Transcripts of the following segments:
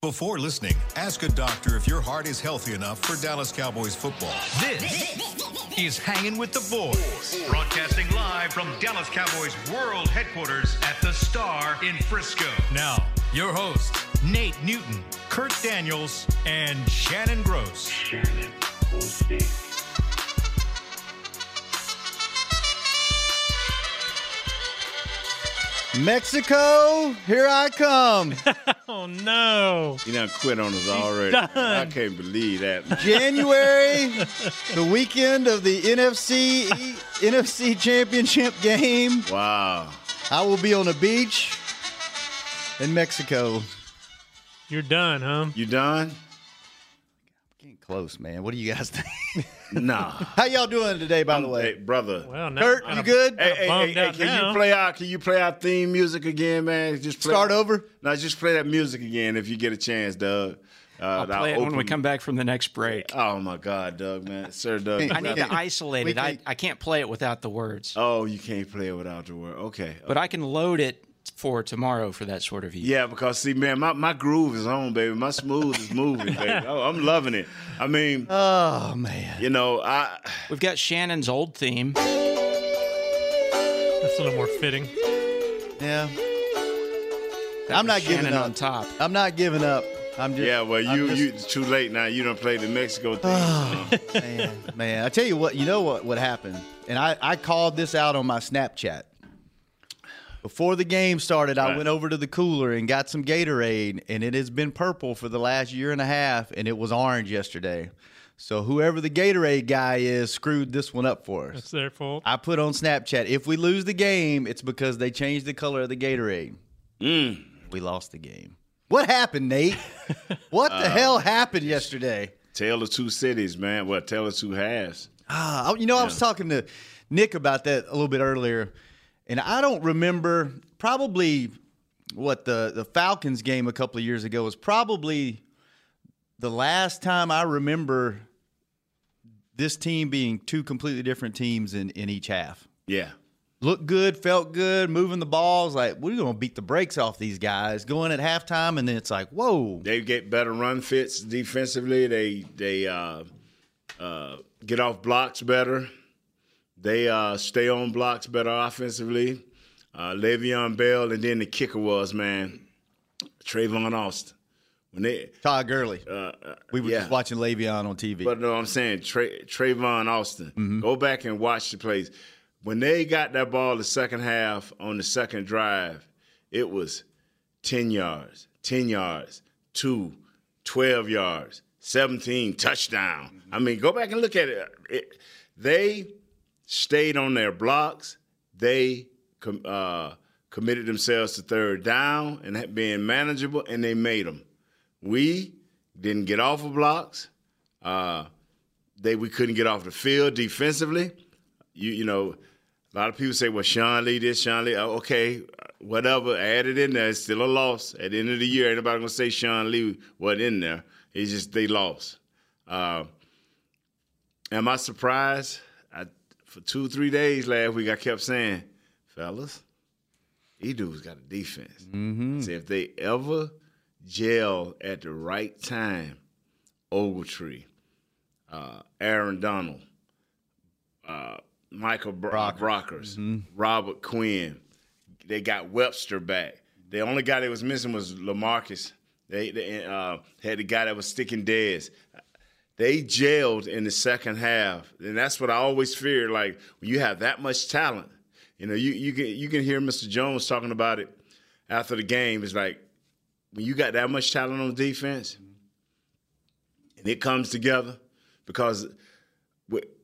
Before listening, ask a doctor if your heart is healthy enough for Dallas Cowboys football. This is Hanging with the Boys, broadcasting live from Dallas Cowboys World Headquarters at the Star in Frisco. Now, your hosts, Nate Newton, Kurt Daniels, and Shannon Gross. Shannon Mexico, here I come. oh no! You done quit on us already. I can't believe that. January, the weekend of the NFC NFC Championship game. Wow. I will be on the beach in Mexico. You're done, huh? You done? Getting close, man. What do you guys think? Nah. How y'all doing today, by I'm, the way? hey, brother. Well, now Kurt, you good? Hey, hey, hey, hey, can now. you play our can you play our theme music again, man? Just play Start over? No, just play that music again if you get a chance, Doug. Uh, I'll the play it when we come back from the next break. Oh my God, Doug, man, Sir Doug. I need to isolate it. I, I can't play it without the words, Oh, you can't play it without the word. Okay. but I can load it for tomorrow for that sort of use. Yeah, because see, man, my, my groove is on, baby. My smooth is moving, baby. Oh, I'm loving it. I mean, Oh man. you know, I We've got Shannon's old theme. That's a little more fitting. Yeah. That I'm was not giving up. on top. I'm not giving up. I'm just yeah. Well, you just- you it's too late now. You don't play the Mexico thing. Oh, man, man. I tell you what, you know what what happened, and I I called this out on my Snapchat. Before the game started, I went over to the cooler and got some Gatorade, and it has been purple for the last year and a half, and it was orange yesterday. So whoever the Gatorade guy is screwed this one up for It's us. their fault. I put on Snapchat, if we lose the game, it's because they changed the color of the Gatorade. Mm. We lost the game. What happened, Nate? what Uh, the hell happened yesterday? Tale of two cities, man. Well, tale of two halves. Ah, you know, I was talking to Nick about that a little bit earlier, and I don't remember probably what the the Falcons game a couple of years ago was probably the last time I remember this team being two completely different teams in, in each half. Yeah. Looked good, felt good, moving the balls. Like we're gonna beat the brakes off these guys. Going at halftime, and then it's like, whoa, They get better run fits defensively. They they uh, uh, get off blocks better. They uh, stay on blocks better offensively. Uh, Le'Veon Bell, and then the kicker was man, Tavon Austin. When they, Todd Gurley. uh, uh, we were yeah. just watching Le'Veon on TV. But no, I'm saying Tra- Tavon Austin. Mm-hmm. Go back and watch the plays. When they got that ball the second half on the second drive, it was 10 yards, 10 yards, 2, 12 yards, 17, touchdown. I mean, go back and look at it. it they stayed on their blocks. They com- uh, committed themselves to third down and being manageable, and they made them. We didn't get off of blocks. Uh, they we couldn't get off the field defensively. You you know, a lot of people say, "Well, Sean Lee this, Sean Lee." Oh, okay, whatever. Add it in there. It's still a loss. At the end of the year, ain't nobody gonna say Sean Lee wasn't in there. It's just they lost. Uh, am I surprised? For two three days last week, I kept saying, "Fellas, these dudes got a defense." Mm-hmm. See if they ever gel at the right time, Ogletree, uh, Aaron Donald, uh, Michael Bro- Brockers, Robert Quinn. They got Webster back. The only guy that was missing was Lamarcus. They, they uh, had the guy that was sticking deads. They jailed in the second half, and that's what I always fear. Like when you have that much talent, you know, you you can you can hear Mr. Jones talking about it after the game. It's like when you got that much talent on defense, and it comes together, because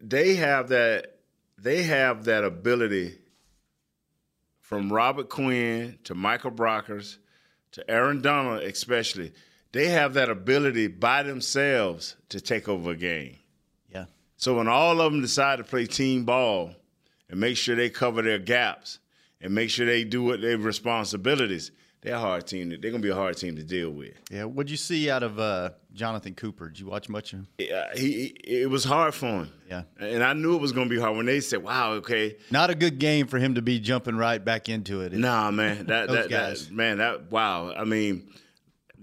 they have that they have that ability from Robert Quinn to Michael Brockers to Aaron Donald, especially. They have that ability by themselves to take over a game. yeah. So when all of them decide to play team ball and make sure they cover their gaps and make sure they do what their responsibilities, they're a hard team. to- They're gonna be a hard team to deal with. Yeah, what'd you see out of uh, Jonathan Cooper? Did you watch much of him? Uh, he, he- it was hard for him. Yeah. and I knew it was gonna be hard when they said, "Wow, okay, Not a good game for him to be jumping right back into it. Nah, man, that that, that man, that wow. I mean,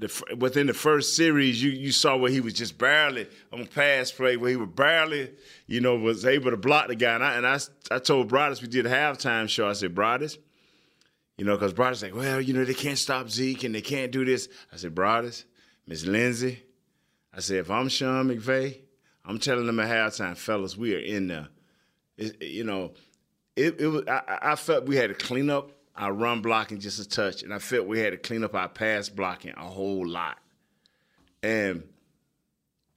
the, within the first series, you you saw where he was just barely on pass play, where he was barely, you know, was able to block the guy. And I and I, I told Broadus we did a halftime show. I said, Broadus, you know, because Broadus like, well, you know, they can't stop Zeke and they can't do this. I said, Broadus, Miss Lindsay, I said, if I'm Sean McVay, I'm telling them at halftime, fellas, we are in there. It, you know, it, it was. I, I felt we had to clean up our run blocking just a touch, and I felt we had to clean up our pass blocking a whole lot. And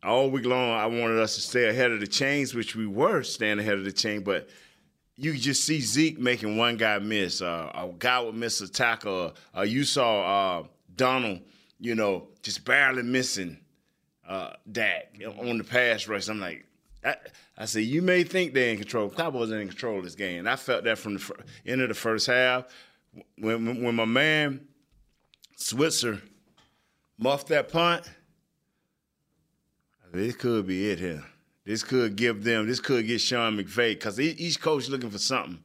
all week long, I wanted us to stay ahead of the chains, which we were staying ahead of the chain, but you just see Zeke making one guy miss. Uh, a guy would miss a tackle. Uh, you saw uh, Donald, you know, just barely missing uh, Dak on the pass rush. I'm like, I, I said, you may think they're in control. Cowboys are in control of this game. And I felt that from the fir- end of the first half. When, when my man Switzer muffed that punt, this could be it here. This could give them, this could get Sean McVay, because each coach looking for something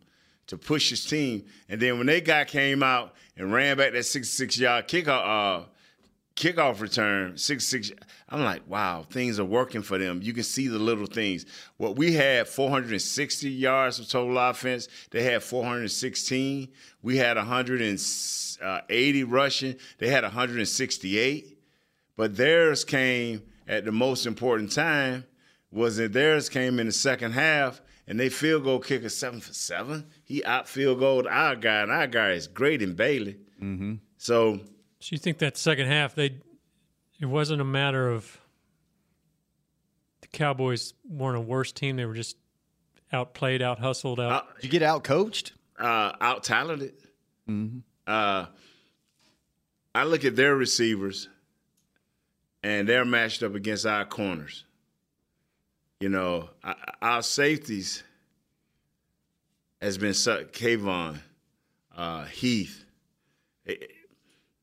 to push his team. And then when that guy came out and ran back that 66 yard kickoff, uh, kickoff return, 66, I'm like, wow, things are working for them. You can see the little things. What we had 460 yards of total offense, they had 416. We had 180 rushing, they had 168. But theirs came at the most important time was that theirs came in the second half and they field goal kicker seven for seven. He out field goal our guy, and our guy is great in Bailey. Mm-hmm. So, So you think that second half they it wasn't a matter of the Cowboys weren't a worse team; they were just outplayed, out hustled, out. Did you get out coached? uh, out talented. Uh, I look at their receivers, and they're matched up against our corners. You know, our, our safeties has been sucked. Kavon, uh, Heath. They,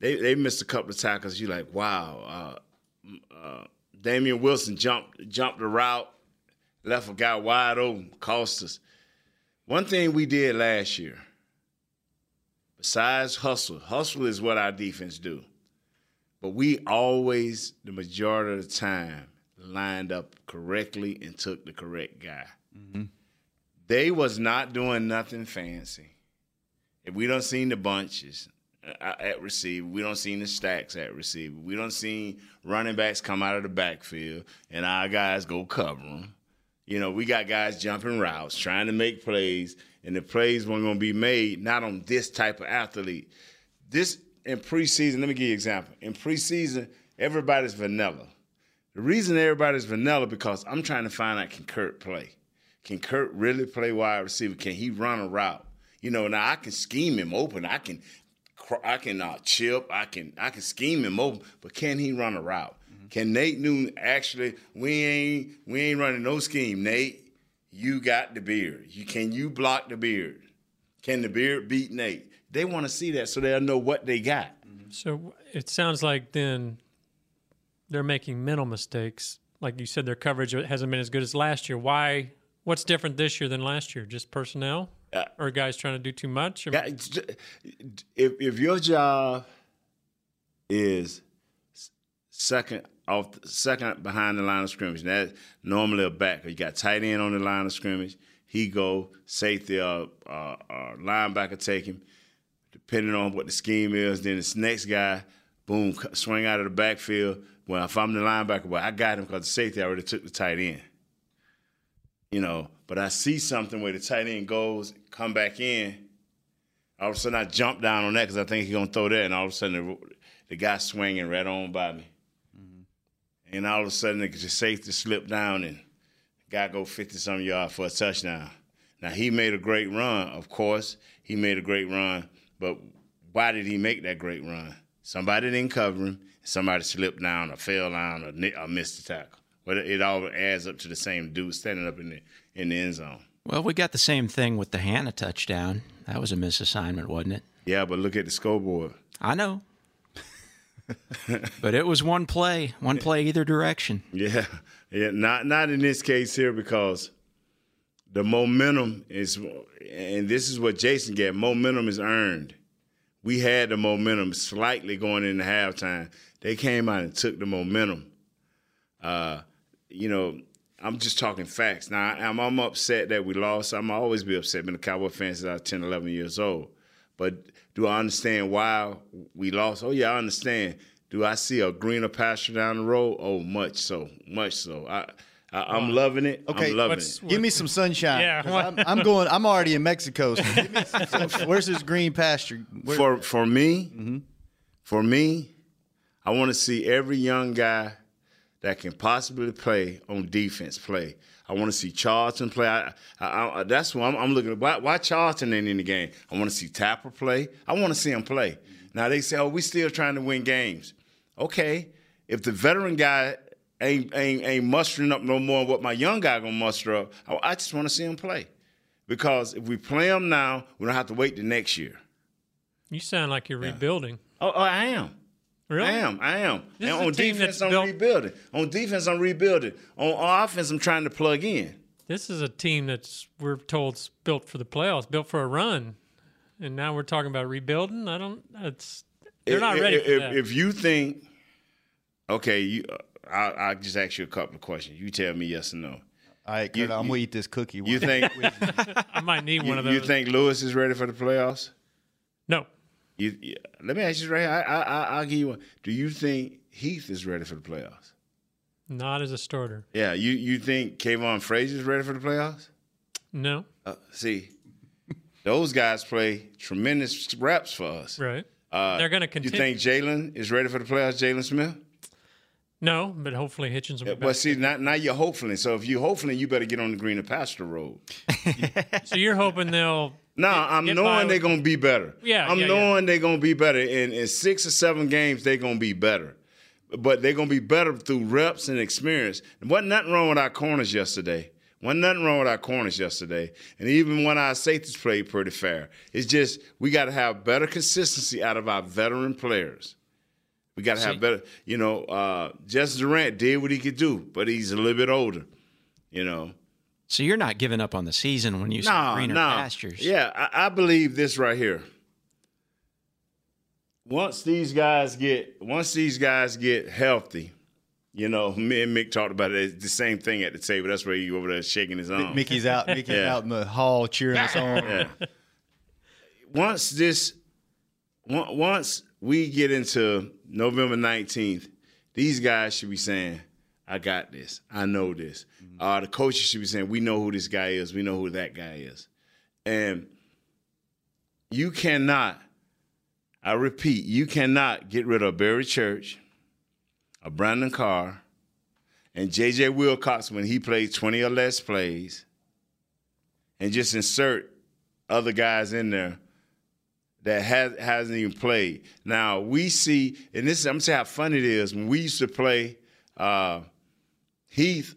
they they missed a couple of tackles. You're like, wow. Uh, uh, Damien Wilson jumped jumped the route, left a guy wide open, cost us. One thing we did last year, besides hustle, hustle is what our defense do. But we always, the majority of the time, lined up correctly and took the correct guy. They was not doing nothing fancy. If we don't seen the bunches Uh, uh, at receiver, we don't seen the stacks at receiver. We don't seen running backs come out of the backfield and our guys go cover them. You know, we got guys jumping routes, trying to make plays, and the plays weren't going to be made not on this type of athlete. This in preseason, let me give you an example. In preseason, everybody's vanilla. The reason everybody's vanilla because I'm trying to find out can Kurt play? Can Kurt really play wide receiver? Can he run a route? You know, now I can scheme him open. I can, I can uh, chip. I can, I can scheme him open. But can he run a route? Can Nate Newton actually? We ain't, we ain't running no scheme. Nate, you got the beard. You can you block the beard? Can the beard beat Nate? They want to see that so they'll know what they got. So it sounds like then they're making mental mistakes. Like you said, their coverage hasn't been as good as last year. Why? What's different this year than last year? Just personnel, Uh, or guys trying to do too much? Or- Yeah, it's ju- if if your job is second off second behind the line of scrimmage, that's normally a back. You got tight end on the line of scrimmage. He go safety uh, uh, uh, linebacker take him, depending on what the scheme is. Then this next guy, boom, swing out of the backfield. Well, if I'm the linebacker, well, I got him because the safety already took the tight end you know, but I see something where the tight end goes, come back in. All of a sudden, I jump down on that because I think he's gonna throw that, and all of a sudden, the, the guy swinging right on by me, mm-hmm. and all of a sudden, the safety slip down, and the guy go fifty some yards for a touchdown. Now he made a great run, of course, he made a great run, but why did he make that great run? Somebody didn't cover him, somebody slipped down, or fell down, or, or missed the tackle. But it all adds up to the same dude standing up in the in the end zone. Well, we got the same thing with the Hannah touchdown. That was a misassignment, wasn't it? Yeah, but look at the scoreboard. I know. but it was one play, one play either direction. Yeah, yeah. Not not in this case here because the momentum is, and this is what Jason get. Momentum is earned. we had the momentum slightly going into halftime. They came out and took the momentum. Uh, you know, I'm just talking facts. Now, I'm, I'm upset that we lost. I'm always be upset. Been a Cowboy fan since I was 10, 11 years old. But do I understand why we lost? Oh, yeah, I understand. Do I see a greener pasture down the road? Oh, much so, much so. I, I am loving it. Okay, I'm loving it. Give me some sunshine. Yeah, 'cause what- I'm, I'm going. I'm already in Mexico. So give me some. Where's this green pasture? Where- For for me, Mm-hmm. for me, I want to see every young guy that can possibly play on defense play. I want to see Charlton play. I, I, I, that's what I'm, I'm looking at. Why, why Charlton ain't in the game? I want to see Tapper play. I want to see him play. Now they say, "Oh, we still trying to win games." Okay, if the veteran guy ain't ain't, ain't mustering up no more than what my young guy gonna muster up, I, I just want to see him play. Because if we play him now, we don't have to wait the next year. You sound like you're rebuilding. Oh, oh, I am. Really? I am. I am. This and is a on team defense, that's I'm built- rebuilding. On defense, I'm rebuilding. On, on offense, I'm trying to plug in. This is a team that's we're told is built for the playoffs, built for a run, and now we're talking about rebuilding. I don't. It's they're not If- ready if, for that. If you think, okay, you, uh, I'll, I'll just ask you a couple of questions. You tell me yes or no. All right, Kurt, you- I'm you- gonna eat this cookie. You think I might need you, one of those. you think Lewis is ready for the playoffs? no, You, you- let me ask you right here. I, I, I, I'll give you one. Do you think Heath is ready for the playoffs? not as a starter. Yeah. You you think Kavon Frazier is ready for the playoffs? No, Uh, see, those guys play tremendous reps for us. right? Uh, They're going to continue. You think Jaylon is ready for the playoffs, Jaylon Smith? no, but hopefully Hitchens will be But see, now, now you're hopefully. So if you're hopefully, you better get on the greener pasture road. So you're hoping they'll No, I'm knowing they're gonna be better. Yeah, I'm yeah, knowing they're gonna be better. In in six or seven games, they're gonna be better. But they're gonna be better through reps and experience. There wasn't nothing wrong with our corners yesterday. Wasn't nothing wrong with our corners yesterday. And even when our safeties played pretty fair. It's just we gotta have better consistency out of our veteran players. We gotta have better, you know, uh Jess Durant did what he could do, but he's a little bit older, you know. So you're not giving up on the season when you say No, greener no. pastures. Yeah, I, I believe this right here. Once these guys get once these guys get healthy, you know, me and Mick talked about it. It's the same thing at the table. That's where you over there shaking his arm. Mickey's out. Mickey's Yeah. out in the hall cheering us on. Yeah. Once this, once we get into November nineteenth, these guys should be saying, "I got this. I know this." Uh, the coaches should be saying, "We know who this guy is. We know who that guy is," and you cannot. I repeat, you cannot get rid of Barry Church, a Brandon Carr, and J.J. Wilcox when he played twenty or less plays, and just insert other guys in there that has hasn't even played. Now we see, and this is I'm say how fun it is when we used to play uh, Heath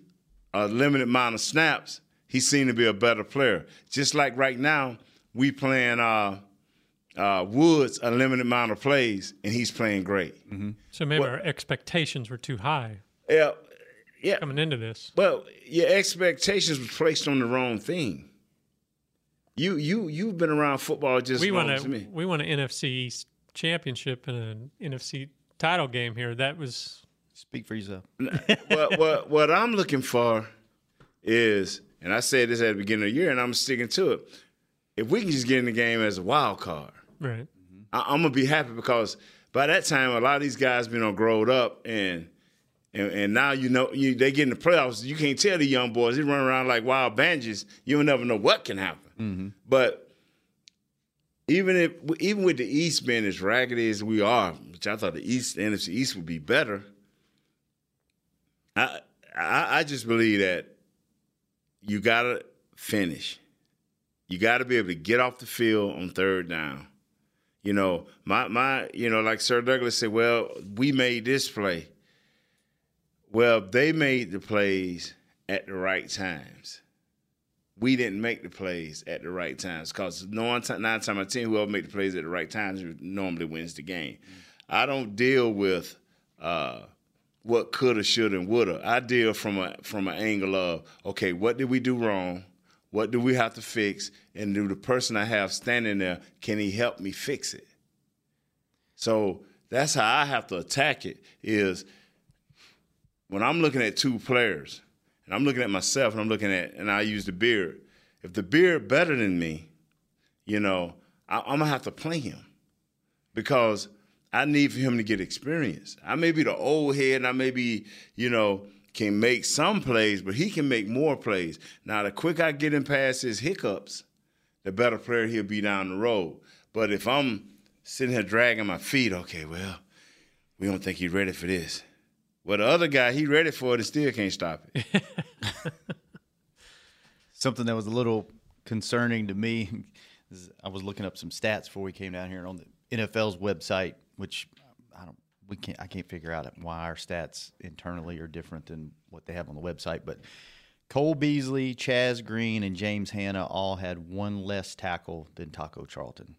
a limited amount of snaps. He seemed to be a better player. Just like right now, we playing uh, uh, Woods a limited amount of plays, and he's playing great. so maybe what- our expectations were too high Yeah, yeah. coming into this. Well, your expectations were placed on the wrong thing. You you you've been around football just We as won long a as me. we won an NFC East championship and an NFC title game here. That was Speak for yourself. what what what I'm looking for is, and I said this at the beginning of the year, and I'm sticking to it. If we can just get in the game as a wild card, right. I, I'm gonna be happy because by that time a lot of these guys been on growed up and. And, and now you know you, they get in the playoffs. You can't tell the young boys they run around like wild banjos. You'll never know what can happen. Mm-hmm. But even if even with the East being as raggedy as we are, which I thought the East, the NFC East would be better. I I, I just believe that you gotta finish. You got to be able to get off the field on third down. You know, my my, you know, like Sir Douglas said, well, we made this play. Well, they made the plays at the right times. We didn't make the plays at the right times because nine times nine time out of ten, whoever make the plays at the right times normally wins the game. I don't deal with uh, what coulda, shoulda, and woulda. I deal from a from an angle of okay, what did we do wrong? What do we have to fix? And do the person I have standing there can he help me fix it? So that's how I have to attack it. Is when I'm looking at two players, and I'm looking at myself, and I'm looking at, and I use the beard. If the beard better than me, you know, I, I'm gonna have to play him because I need for him to get experience. I may be the old head, and I may be, you know, can make some plays, but he can make more plays. Now, the quicker I get him past his hiccups, the better player he'll be down the road. But if I'm sitting here dragging my feet, okay, well, we don't think he's ready for this. Well, the other guy, he ready for it and still can't stop it. Something that was a little concerning to me is I was looking up some stats before we came down here on the NFL's website, which um, I don't we can't I can't figure out why our stats internally are different than what they have on the website. But Cole Beasley, Chaz Green, and James Hanna all had one less tackle than Taco Charlton.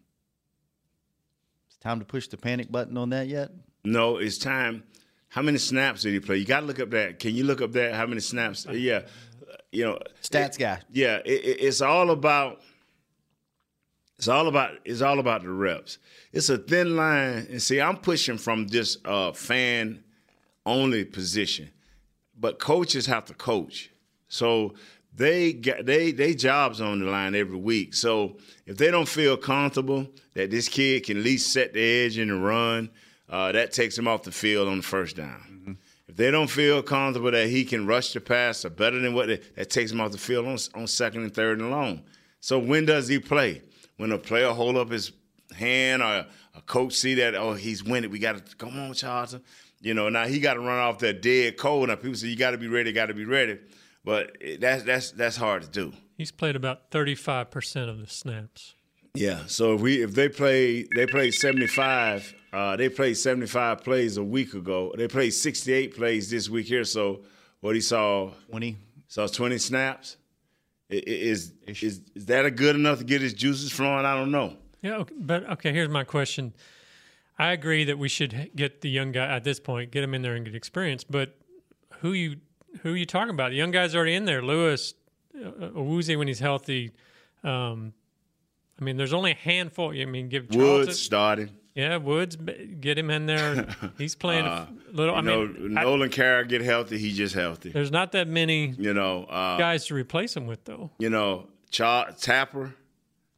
It's time to push the panic button on that yet? No, it's time. How many snaps did he play? You got to look up that. Can you look up that? How many snaps? Yeah, you know, Stats guy. Yeah, it, it, it's all about. It's all about. It's all about the reps. It's a thin line, and see, I'm pushing from this uh, fan only position, but coaches have to coach. So they get they they jobs on the line every week. So if they don't feel comfortable that this kid can at least set the edge in the run, uh, that takes him off the field on the first down. Mm-hmm. If they don't feel comfortable that he can rush the passer better than what they, that takes him off the field on, on second and third and long. So when does he play? When a player hold up his hand or a coach see that oh he's winning, we got to come on Charlton. You know now he got to run off that dead cold. Now people say you got to be ready, got to be ready, but it- that's that's that's hard to do. He's played about 35% of the snaps. Yeah. So if we if they play they played seventy five, uh, they played seventy five plays a week ago. They played sixty eight plays this week here. So what he saw Twenty. saw twenty snaps. Is is is that a good enough to get his juices flowing? I don't know. Yeah, okay, but okay, here's my question. I agree that we should get the young guy at this point, get him in there and get experience. But who you who are you talking about? The young guy's already in there. Lewis, uh, Awuzie when he's healthy. Um, I mean, there's only a handful. I mean, give Charlton, Woods starting. Yeah, Woods, get him in there. He's playing a little. I Uh, know, mean, I- Nolan Carr get healthy. He's just healthy. there's not that many You know. Uh, guys to replace him with, though. you know, Char- Tapper,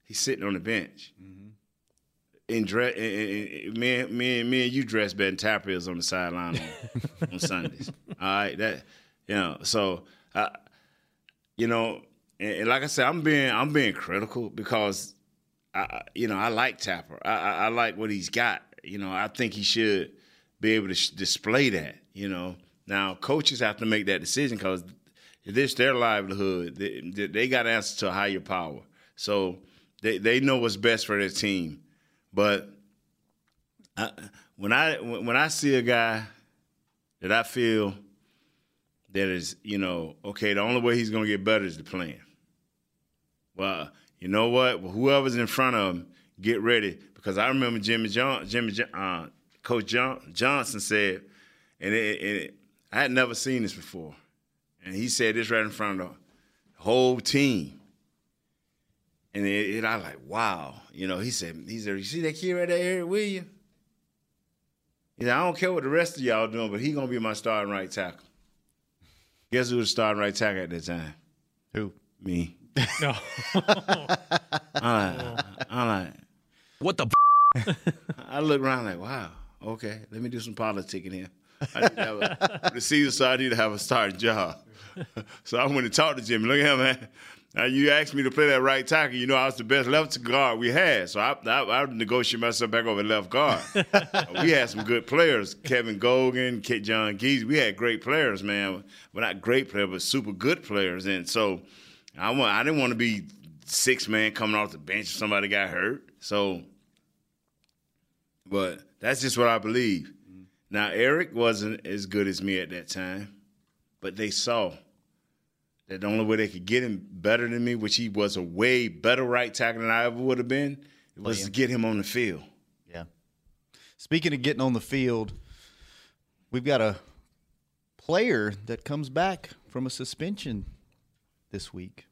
he's sitting on the bench. In dress, in, in, in- me, and- me, and- me and you dress better than Tapper is on the sideline on, on Sundays. All right, that you know. So, uh, you know, and, and like I said, I'm being I'm being critical because I, you know, I like Tapper. I, I, I like what he's got. You know, I think he should be able to sh- display that. You know, now coaches have to make that decision because this their livelihood. They, they- got to answer to a higher power. So they they know what's best for their team. But I, when I when I see a guy that I feel that is, you know, okay, the only way he's to get better is to play. Well, you know what? Well, whoever's in front of him, get ready because I remember Jimmy John, Jimmy John, uh, Coach John, Johnson said, and, it, it, I had never seen this before, and he said this right in front of the whole team. And it, it, I like, wow, you know. He said, he said, you see that kid right there, will you? He said, I don't care what the rest of y'all doing, but he gonna be my starting right tackle. Guess who was starting right tackle at that time? Who? Me. No, I'm like, I'm like, What the? I look around like, wow, okay, let me do some politicking here. I need to have a, the season, so I need to have a starting job. so I went and talked to Jimmy. Look at him, man. Now you asked me to play that right tackle. You know I was the best left guard we had, so I I, I negotiated myself back over left guard. we had some good players: Kevin Gogan, Kit John Geese. We had great players, man. Well, not great players, but super good players. And so I want I didn't want to be six man coming off the bench if somebody got hurt. So but that's just what I believe. Mm-hmm. Now Eric wasn't as good as me at that time, but they saw that the only way they could get him better than me, which he was a way better right tackle than I ever would have been, was to get him on the field. Yeah. Speaking of getting on the field, we've got a player that comes back from a suspension this week.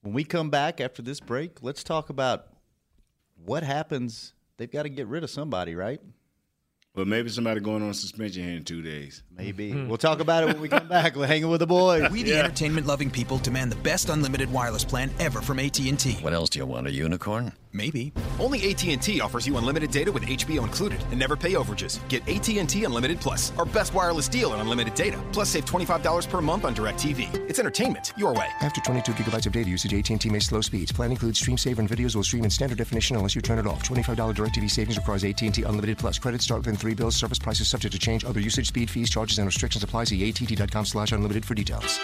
When we come back after this break, let's talk about what happens they've got to get rid of somebody, right? But maybe somebody going on suspension here in two days. Maybe. Hmm. We'll talk about it when we come back. We're hanging with the boys. We, the entertainment-loving people, demand the best unlimited wireless plan ever from AT&T. What else do you want? A unicorn? Maybe. Only AT&T offers you unlimited data with HBO included and never pay overages. Get AT&T Unlimited Plus, our best wireless deal and unlimited data. Plus save $25 per month on DirecTV. It's entertainment your way. After 22 gigabytes of data usage, AT&T may slow speeds. Plan includes stream saver and videos will stream in standard definition unless you turn it off. $25 DirecTV savings requires AT&T Unlimited Plus. Credits start within three bills. Service prices subject to change. Other usage, speed, fees, charges, and restrictions apply. See att.com slash unlimited for details.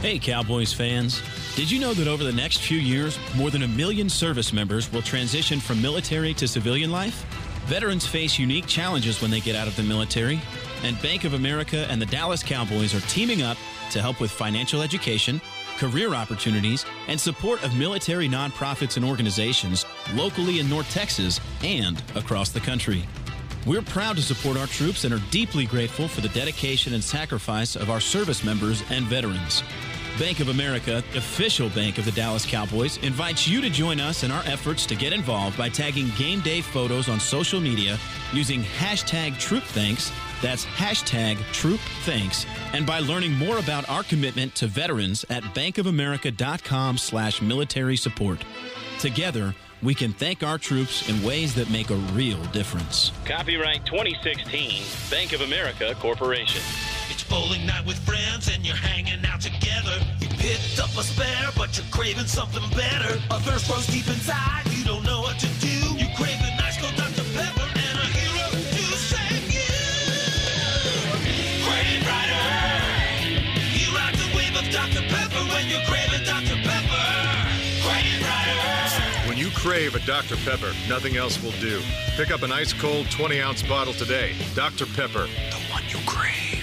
Hey, Cowboys fans. Did you know that over the next few years, more than a million service members will transition from military to civilian life? Veterans face unique challenges when they get out of the military, and Bank of America and the Dallas Cowboys are teaming up to help with financial education, career opportunities, and support of military nonprofits and organizations locally in North Texas and across the country. We're proud to support our troops and are deeply grateful for the dedication and sacrifice of our service members and veterans. Bank of America, official bank of the Dallas Cowboys, invites you to join us in our efforts to get involved by tagging game day photos on social media using hashtag TroopThanks. That's hashtag TroopThanks. And by learning more about our commitment to veterans at bankofamerica.com slash military support. Together, we can thank our troops in ways that make a real difference. Copyright 2016, Bank of America Corporation. Bowling night with friends and you're hanging out together. You picked up a spare, but you're craving something better. A thirst grows deep inside, you don't know what to do. You crave a nice cold Dr. Pepper and a hero to save you. Crave Rider. He rides the wave of Dr. Pepper when you're craving Dr. Pepper. Crave Rider. When you crave a Dr. Pepper, nothing else will do. Pick up an ice cold 20 ounce bottle today. Dr. Pepper. The one you crave.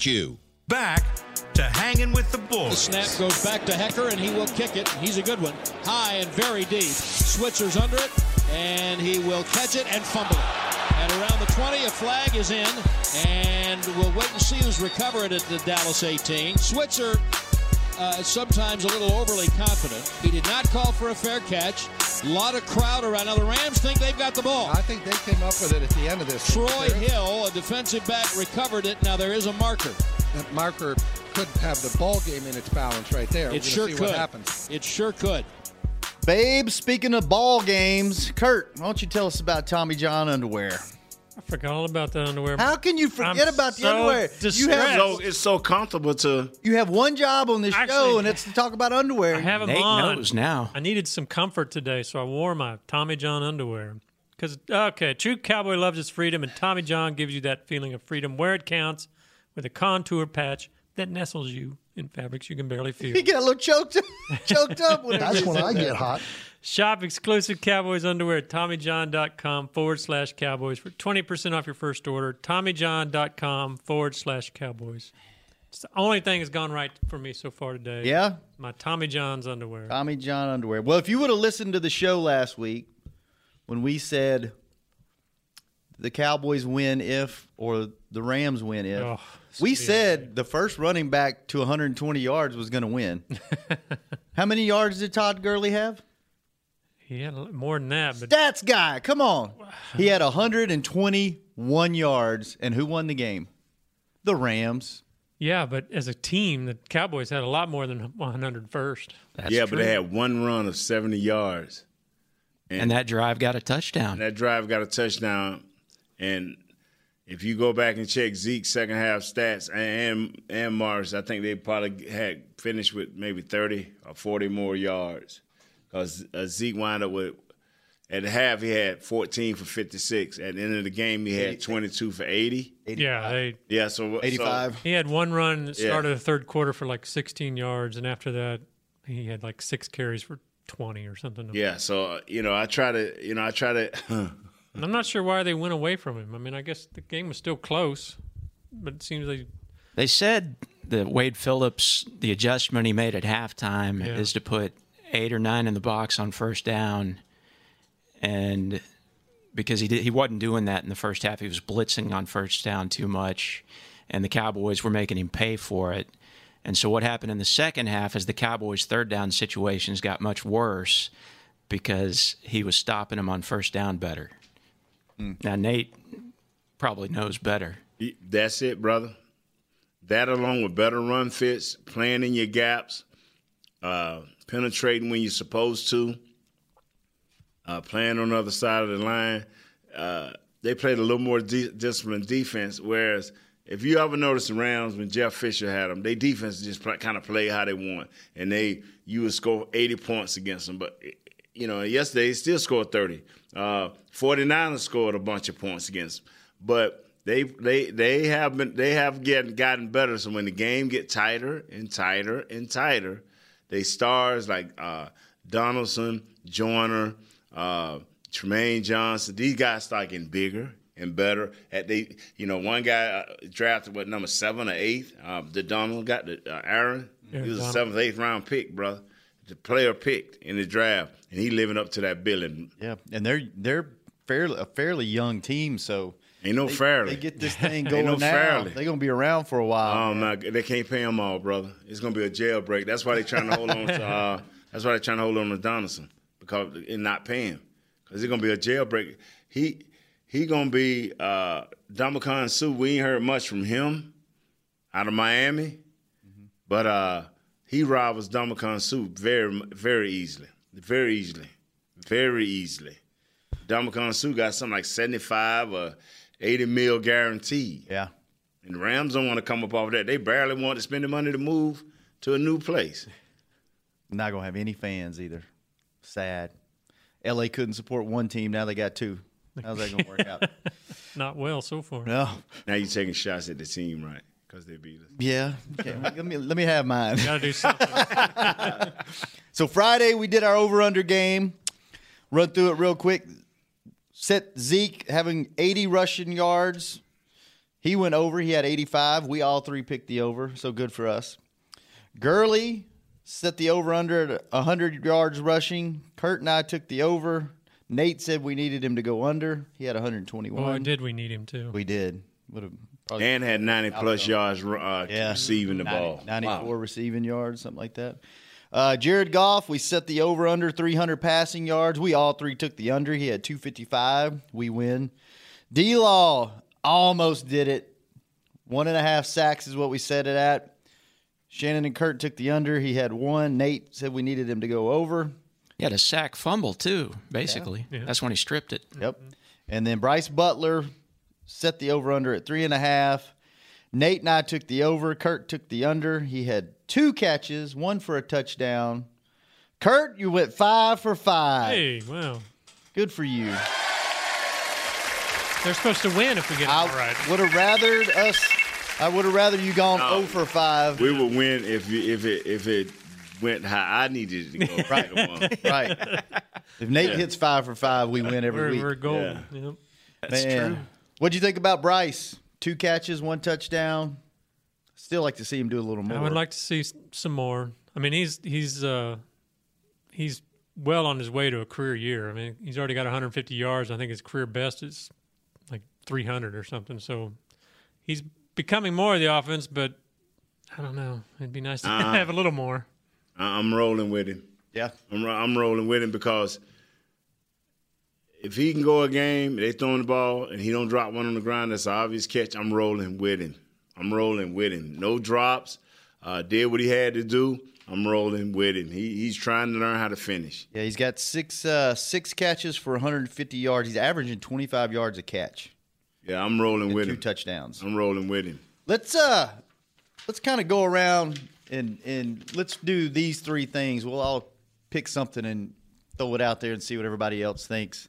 you. Back to hanging with the boys. The snap goes back to Hekker, and he will kick it. He's a good one. High and very deep. Switzer's under it, and he will catch it and fumble it. And around the 20, a flag is in, and we'll wait and see who's recovered at the Dallas 18. Switzer, uh, sometimes a little overly confident. He did not call for a fair catch. A lot of crowd around. Now, the Rams think they've got the ball. I think they came up with it at the end of this. Troy Hill, a defensive back, recovered it. Now, there is a marker. That marker could have the ball game in its balance right there. It sure could. It sure could. Babe, speaking of ball games, Kurt, why don't you tell us about Tommy John underwear? I forgot all about that underwear. How can you forget I'm about the so underwear? You have so, it's so comfortable to. you have one job on this show, and it's to talk about underwear. I have them Nate on. knows now. I needed some comfort today, so I wore my Tommy John underwear. Because okay, true cowboy loves his freedom, and Tommy John gives you that feeling of freedom where it counts, with a contour patch that nestles you in fabrics you can barely feel. You get a little choked, choked up. When That's when I get hot. Shop exclusive Cowboys underwear at TommyJohn.com forward slash Cowboys for 20% off your first order. TommyJohn.com forward slash Cowboys. It's the only thing that's gone right for me so far today. Yeah? My Tommy John's underwear. Tommy John underwear. Well, if you would have listened to the show last week when we said the Cowboys win if or the Rams win if, Oh, we said the first running back to 120 yards was going to win. How many yards did Todd Gurley have? He had more than that, but Stats guy, come on. He had 121 yards, and who won the game? The Rams. yeah, but as a team, the Cowboys had a lot more than 100 first. yeah, but they had one run of 70 yards. And that drive got a touchdown. That drive got a touchdown. And if you go back and check Zeke's second half stats and and Morris, I think they probably had finished with maybe 30 or 40 more yards. Because uh, Zeke wound up with, at the half, he had 14 for 56. At the end of the game, he had 22 for 80. Yeah, they, Yeah, so. 85. he had one run that Yeah. started the third quarter for like 16 yards, and after that, he had like six carries for twenty or something. Yeah, so uh, you know, I try to, you know, I try to. And I'm not sure why they went away from him. I mean, I guess the game was still close, but it seems like They said that Wade Phillips, the adjustment he made at halftime Yeah. is to put eight or nine in the box on first down, and because he did, he wasn't doing that in the first half, he was blitzing on first down too much, and the Cowboys were making him pay for it. And so what happened in the second half is the Cowboys' third down situations got much worse because he was stopping them on first down better. Now Nate probably knows better. That's it, brother. That along with better run fits, planning your gaps, uh, penetrating when you're supposed to, uh, playing on the other side of the line. Uh, they played a little more de- disciplined defense. Whereas if you ever notice the Rams when Jeff Fisher had them, they defense just kind of play how they want, and they you would score 80 points against them. But you know, yesterday they still scored 30. Uh, 49ers scored a bunch of points against them. But they they they have been they have get, gotten better. So when the game get tighter and tighter and tighter, they stars like uh, Donaldson, Joyner, uh, Trumaine Johnson. These guys start getting bigger and better. At they, you know, one guy uh, drafted what number seven or eight. Uh, the Donald got the uh, Aaron. Yeah, he was a seventh, eighth round pick, brother. The player picked in the draft, and he living up to that billing. Yeah, and they're they're fairly a fairly young team, so Ain't no they, fairly. They get this thing going no now. fairly. They're gonna be around for a while. Oh my! They can't pay them all, brother. It's gonna be a jailbreak. That's why they're trying to hold on to. Uh, that's why they're trying to hold on to Donaldson because and not paying because it's gonna be a jailbreak. He he gonna be uh, Ndamukong Suh. We ain't heard much from him out of Miami, but uh, he rivals Ndamukong Suh very very easily, very easily, very easily. Ndamukong Suh got something like seventy five or eighty mil guaranteed. Yeah. And the Rams don't want to come up off that. They barely want to spend the money to move to a new place. Not gonna have any fans either. Sad. LA couldn't support one team. Now they got two. How's that gonna work out? not well so far. No. Now you're taking shots at the team, right? Because they beat us. Yeah. Okay, let me let me have mine. Got to do something. So Friday we did our over under game. Run through it real quick. Set Zeke having 80 rushing yards. He went over. He had 85. We all three picked the over, so good for us. Gurley set the over under at 100 yards rushing. Kurt and I took the over. Nate said we needed him to go under. He had 121. Boy, did we need him too? We did. Would have probably And had 90 plus yards uh, receiving the 90 ball. 94 Wow. receiving yards, something like that. Uh, Jared Goff, we set the over under 300 passing yards. We all three took the under. He had 255. We win. D Law almost did it. One and a half sacks is what we set it at. Shannon and Kurt took the under. He had one. Nate said we needed him to go over. He had a sack fumble too. Basically, Yeah. that's when he stripped it. Yep. And then Brice Butler set the over under at three and a half. Nate and I took the over. Kurt took the under. He had two catches, one for a touchdown. Kurt, you went five for five. Hey, wow. Good for you. They're supposed to win if we get it all right. Would have rathered us. I would have rather you gone No. 0 for five. We would win if you, if it if it went how I needed it to go. Right. right. If Nate Yeah. hits five for five, we win every We're, week. we're golden. Yep. That's Man. true. What'd you think about Brice? Two catches, one touchdown. Still like to see him do a little more. I would like to see some more. I mean, he's he's uh, he's well on his way to a career year. I mean, he's already got 150 yards. I think his career best is like 300 or something. So he's becoming more of the offense, but I don't know. It'd be nice to Uh-huh. have a little more. I- I'm rolling with him. Yeah. I'm I'm rolling with him because if he can go a game, they throwing the ball and he don't drop one on the ground, that's an obvious catch. I'm rolling with him. I'm rolling with him. No drops. Uh, did what he had to do. I'm rolling with him. He, he's trying to learn how to finish. Yeah, he's got six uh, six catches for 150 yards. He's averaging 25 yards a catch. Yeah, I'm rolling and with two him. touchdowns. I'm rolling with him. Let's uh let's kind of go around and and let's do these three things. We'll all pick something and throw it out there and see what everybody else thinks.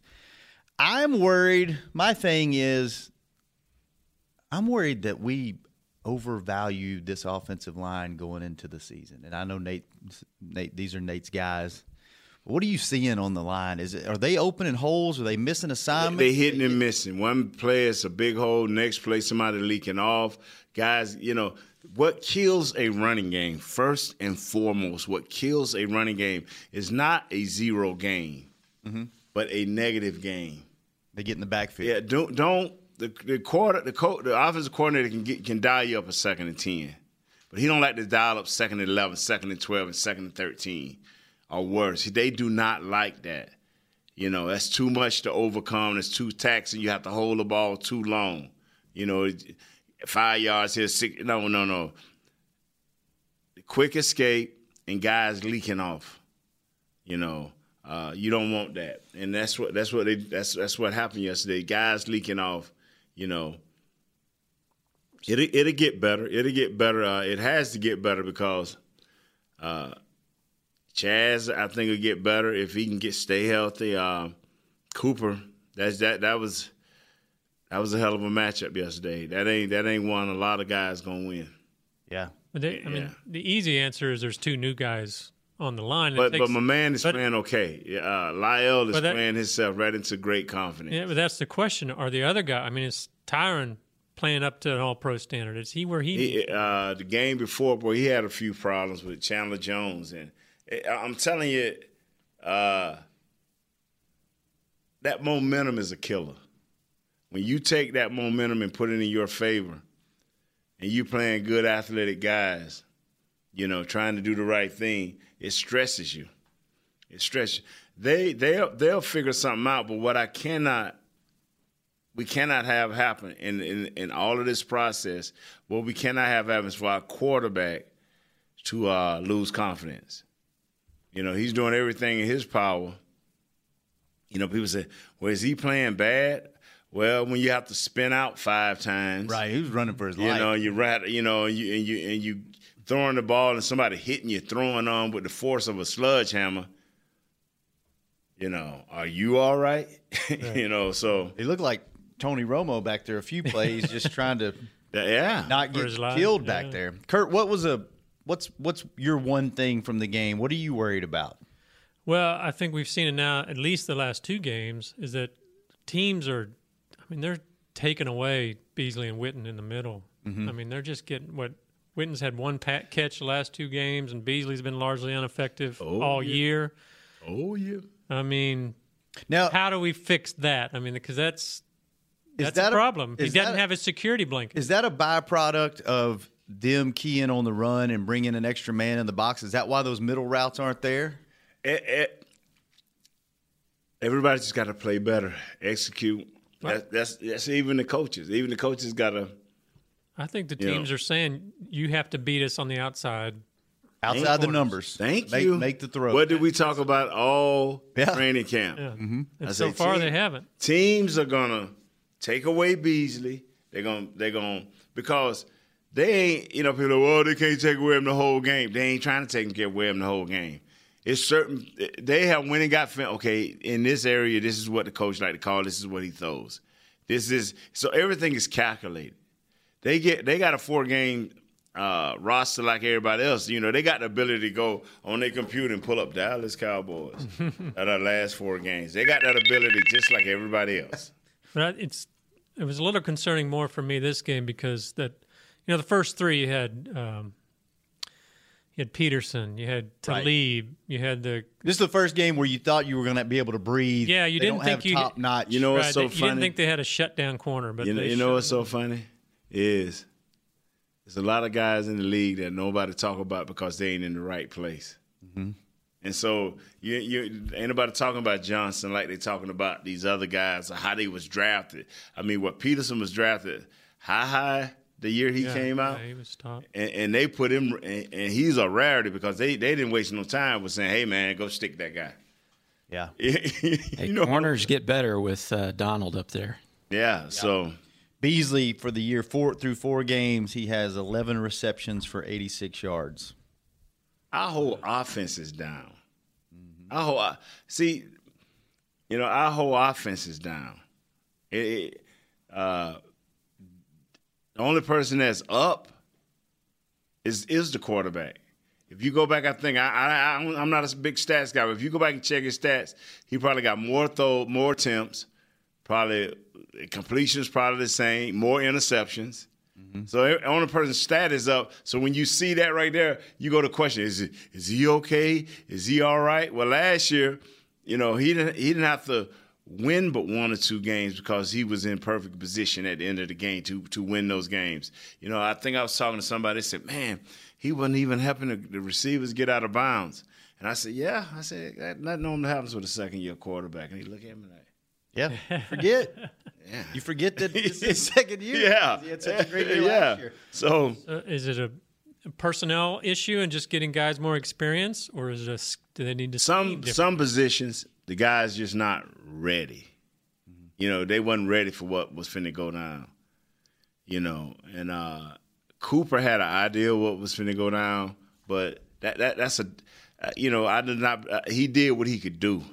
I'm worried. My thing is I'm worried that we overvalued this offensive line going into the season. And I know Nate Nate these are Nate's guys. What are you seeing on the line? Is it are they opening holes? Are they missing assignments? They hitting and missing. One play is a big hole. Next play, somebody leaking off. Guys, you know what kills a running game first and foremost. What kills a running game is not a zero game, Mm-hmm. but a negative game. They get in the backfield. Yeah, don't don't the the quarter the co- the offensive coordinator can get can dial you up a second and ten, but he don't like to dial up second and 11, second and twelve, and second and thirteen, or worse. They do not like that. You know, that's too much to overcome. It's too taxing. You have to hold the ball too long. You know, five yards here, six. No, no, no. Quick escape and guys leaking off. You know, uh, you don't want that, and that's what that's what they that's that's what happened yesterday. Guys leaking off. You know, it'll it'll get better. It'll get better. Uh, it has to get better because uh, Chaz, I think, will get better if he can get stay healthy. Uh, Cooper, that's that that was that was a hell of a matchup yesterday. That ain't that ain't one a lot of guys gonna win. Yeah. But they, I mean, Yeah. the easy answer is there's two new guys on the line. But takes- but my man is but- playing okay. Uh, Lyle is that- playing himself right into great confidence. Yeah, but that's the question. Are the other guy? I mean, is Tyron playing up to an All Pro standard? Is he where he? He, uh, the game before, boy, he had a few problems with Chandler Jones, and eh, I'm telling you, uh, that momentum is a killer. When you take that momentum and put it in your favor, and you playing good athletic guys, you know, trying to do the right thing, it stresses you. It stresses. You. They they'll they'll figure something out. But what I cannot we cannot have happen in, in, in all of this process. What we cannot have happen is for our quarterback to uh, lose confidence. You know, he's doing everything in his power. You know, people say, "Well, is he playing bad?" Well, when you have to spin out five times, Right, he was running for his you life. You know, you rat, you know, you and you and you throwing the ball and somebody hitting you, throwing on with the force of a sledgehammer. You know, are you all right? you know, so He looked like Tony Romo back there a few plays, just trying to yeah not get his life, killed yeah. back there. Kurt, what was a what's what's your one thing from the game? What are you worried about? Well, I think we've seen it now. At least the last two games is that teams are. I mean, they're taking away Beasley and Witten in the middle. Mhm. I mean, they're just getting what Witten's had one pat catch the last two games, and Beasley's been largely ineffective oh, all yeah. year. Oh yeah. I mean, now how do we fix that? I mean, because that's Is that's that a a- problem. he doesn't that a- have his security blanket. Is that a byproduct of them keying on the run and bringing an extra man in the box? Is that why those middle routes aren't there? it, it, everybody's just got to play better, execute. That, that's that's even the coaches. Even the coaches got to. I think the You know. teams are saying you have to beat us on the outside. Outside the numbers. Thank make, you. Make the throw. What did we talk about all Yeah. training camp? Yeah. Mhm. I And so say far, team- they haven't. Teams are gonna take away Beasley. They're gonna they're gonna because they ain't you know people are, well they can't take away him the whole game. They ain't trying to take away him the whole game. It's certain they have when it got fin- okay in this area. This is what the coach like to call. This is what he throws. This is so everything is calculated. They get they got a four game uh, roster like everybody else. You know they got the ability to go on their computer and pull up Dallas Cowboys at our last four games. They got that ability just like everybody else. But it's it was a little concerning more for me this game because that you know the first three you had um, you had Peterson, you had Right. Talib, you had the This is the first game where you thought you were going to be able to breathe. yeah you They didn't don't think you top notch. You know what's right, so you funny? didn't think they had a shutdown corner, but you know, they you know shut what's so down. funny is there's a lot of guys in the league that nobody talk about because they ain't in the right place. And so you, you ain't nobody talking about Johnson like they talking about these other guys or how they was drafted. I mean, what Peterson was drafted high high the year he Yeah, came out, yeah, he was top. and, and they put him, and, and he's a rarity because they, they didn't waste no time with saying, "Hey man, go stick that guy." Yeah. you Hey, corners get better with uh, Donald up there. Yeah. So Beasley for the year four through four games, he has 11 receptions for 86 yards. our whole offense is down. Our whole uh, see, you know, our whole offense is down. It, uh, the only person that's up is is the quarterback. If you go back, I think I, I, I'm not a big stats guy, but if you go back and check his stats, he probably got more throw, more attempts, probably completions probably the same, more interceptions. Mm-hmm. So every- only person's stat is up. So when you see that right there, you go to question: Is it, is he okay? Is he all right? Well, last year, you know, he didn't he didn't have to win but one or two games because he was in perfect position at the end of the game to to win those games. You know, I think I was talking to somebody that said, "Man, he wasn't even helping the, the receivers get out of bounds." And I said, "Yeah." I said, "That that normally happens with a second year quarterback." And he looked at me like. Yeah, forget. Yeah. You forget that this is his second year. Yeah. He had such a great year yeah. last year. So Uh, is it a a personnel issue and just getting guys more experience, or is it a, s- do they need to some some positions the guys just not ready. You know, they wasn't ready for what was finna go down. You know, and uh, Cooper had an idea what was finna go down, but that that that's a uh, you know I did not. Uh, he did what he could do,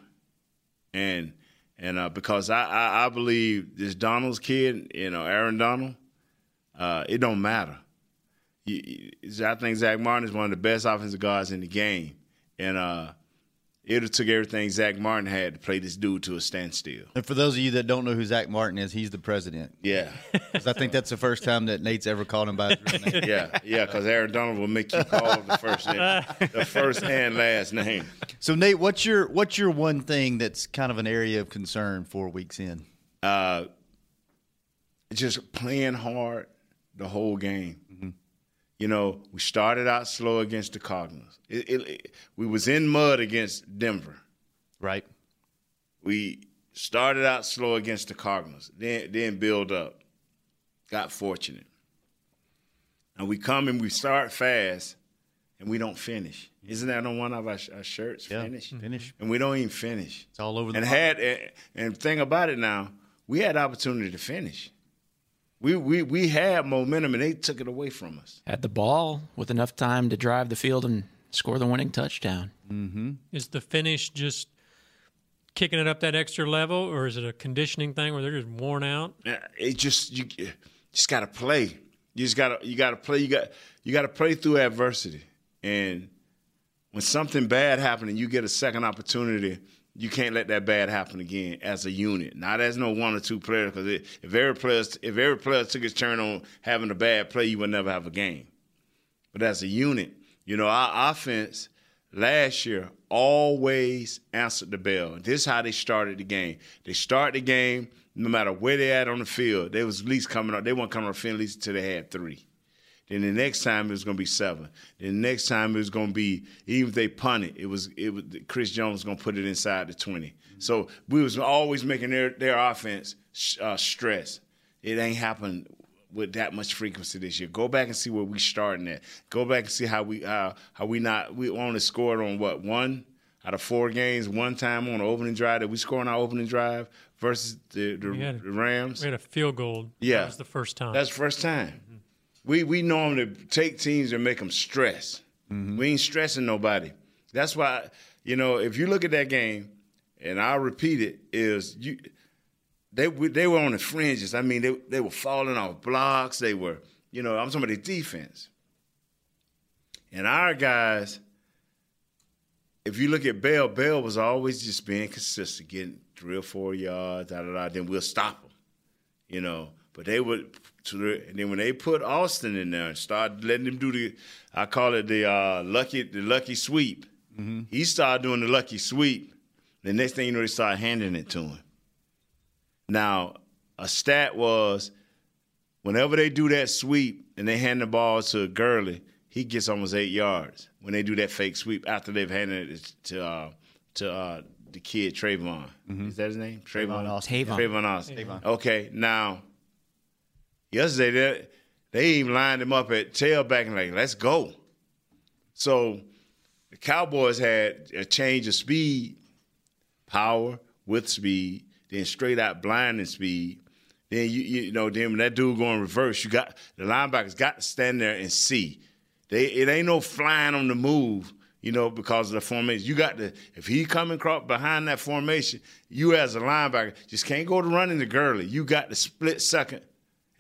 and and uh, because I, I I believe this Donald's kid, you know, Aaron Donald, uh, it don't matter. You- you- I think Zack Martin is one of the best offensive guards in the game, and uh, it took everything Zack Martin had to play this dude to a standstill. And for those of you that don't know who Zack Martin is, he's the president. Yeah, 'Cause I think that's the first time that Nate's ever called him by his real name. yeah, yeah. Because Aaron Donald will make you call the first name, the first and last name. So Nate, what's your what's your one thing that's kind of an area of concern four weeks in? Uh, just playing hard the whole game. You know, we started out slow against the Cardinals. It, it, it- we was in mud against Denver. Right. We started out slow against the Cardinals, then then build up. Got fortunate. And we come and we start fast, and we don't finish. Isn't that on one of our, our shirts? Yeah, finish, mm-hmm. finish. and we don't even finish. It's all over the And had and, and thing about it now, we had opportunity to finish. We we we had momentum, and they took it away from us. Had the ball with enough time to drive the field and score the winning touchdown. Mm-hmm. Is the finish just kicking it up that extra level, or is it a conditioning thing where they're just worn out? It just you you just got to play. You just got to you got to play. You got you got to play through adversity. And when something bad happens and you get a second opportunity, you can't let that bad happen again as a unit. Not as no one or two players, because if every player if every player took his turn on having a bad play, you would never have a game. But as a unit, you know, our offense last year always answered the bell. This is how they started the game. They start the game, no matter where they at on the field, they was at least coming up. They weren't coming the field at least until they had three. Then the next time it was going to be seven. Then the next time it was going to be even if they punted, it was it was Chris Jones was going to put it inside the twenty. So we was always making their their offense uh, stress. It ain't happened with that much frequency this year. Go back and see where we starting at. Go back and see how we uh, how we not we only scored on what one out of four games one time on the opening drive that we scored on our opening drive versus the the, had- the Rams. We had a field goal. Yeah, that was the first time. That's the first time. We we normally take teams and make them stress. Mm-hmm. We ain't stressing nobody. That's why you know if you look at that game, and I'll repeat it is you. They they were on the fringes. I mean, they they were falling off blocks. They were you know I'm talking about the defense. And our guys, if you look at Bell, Bell was always just being consistent, getting three or four yards, da da da. Then we'll stop them you know. But they would, to the, and then when they put Austin in there and started letting him do the, I call it the uh, lucky, the lucky sweep. He started doing the lucky sweep. The next thing you know, they started handing it to him. Now, a stat was, whenever they do that sweep and they hand the ball to Gurley, he gets almost eight yards when they do that fake sweep after they've handed it to uh, to uh, the kid Trayvon. Is that his name? Trayvon Austin. Tavon. Trayvon Austin. Tavon. Okay, now yesterday they, they even lined him up at tailback and like, let's go. So the Cowboys had a change of speed, power with speed, then straight out blinding speed. Then you you know then when that dude going reverse, you got the linebackers got to stand there and see. They it ain't no flying on the move, you know, because of the formation. You got to if he coming across behind that formation, you as a linebacker just can't go to running the Gurley. You got to split second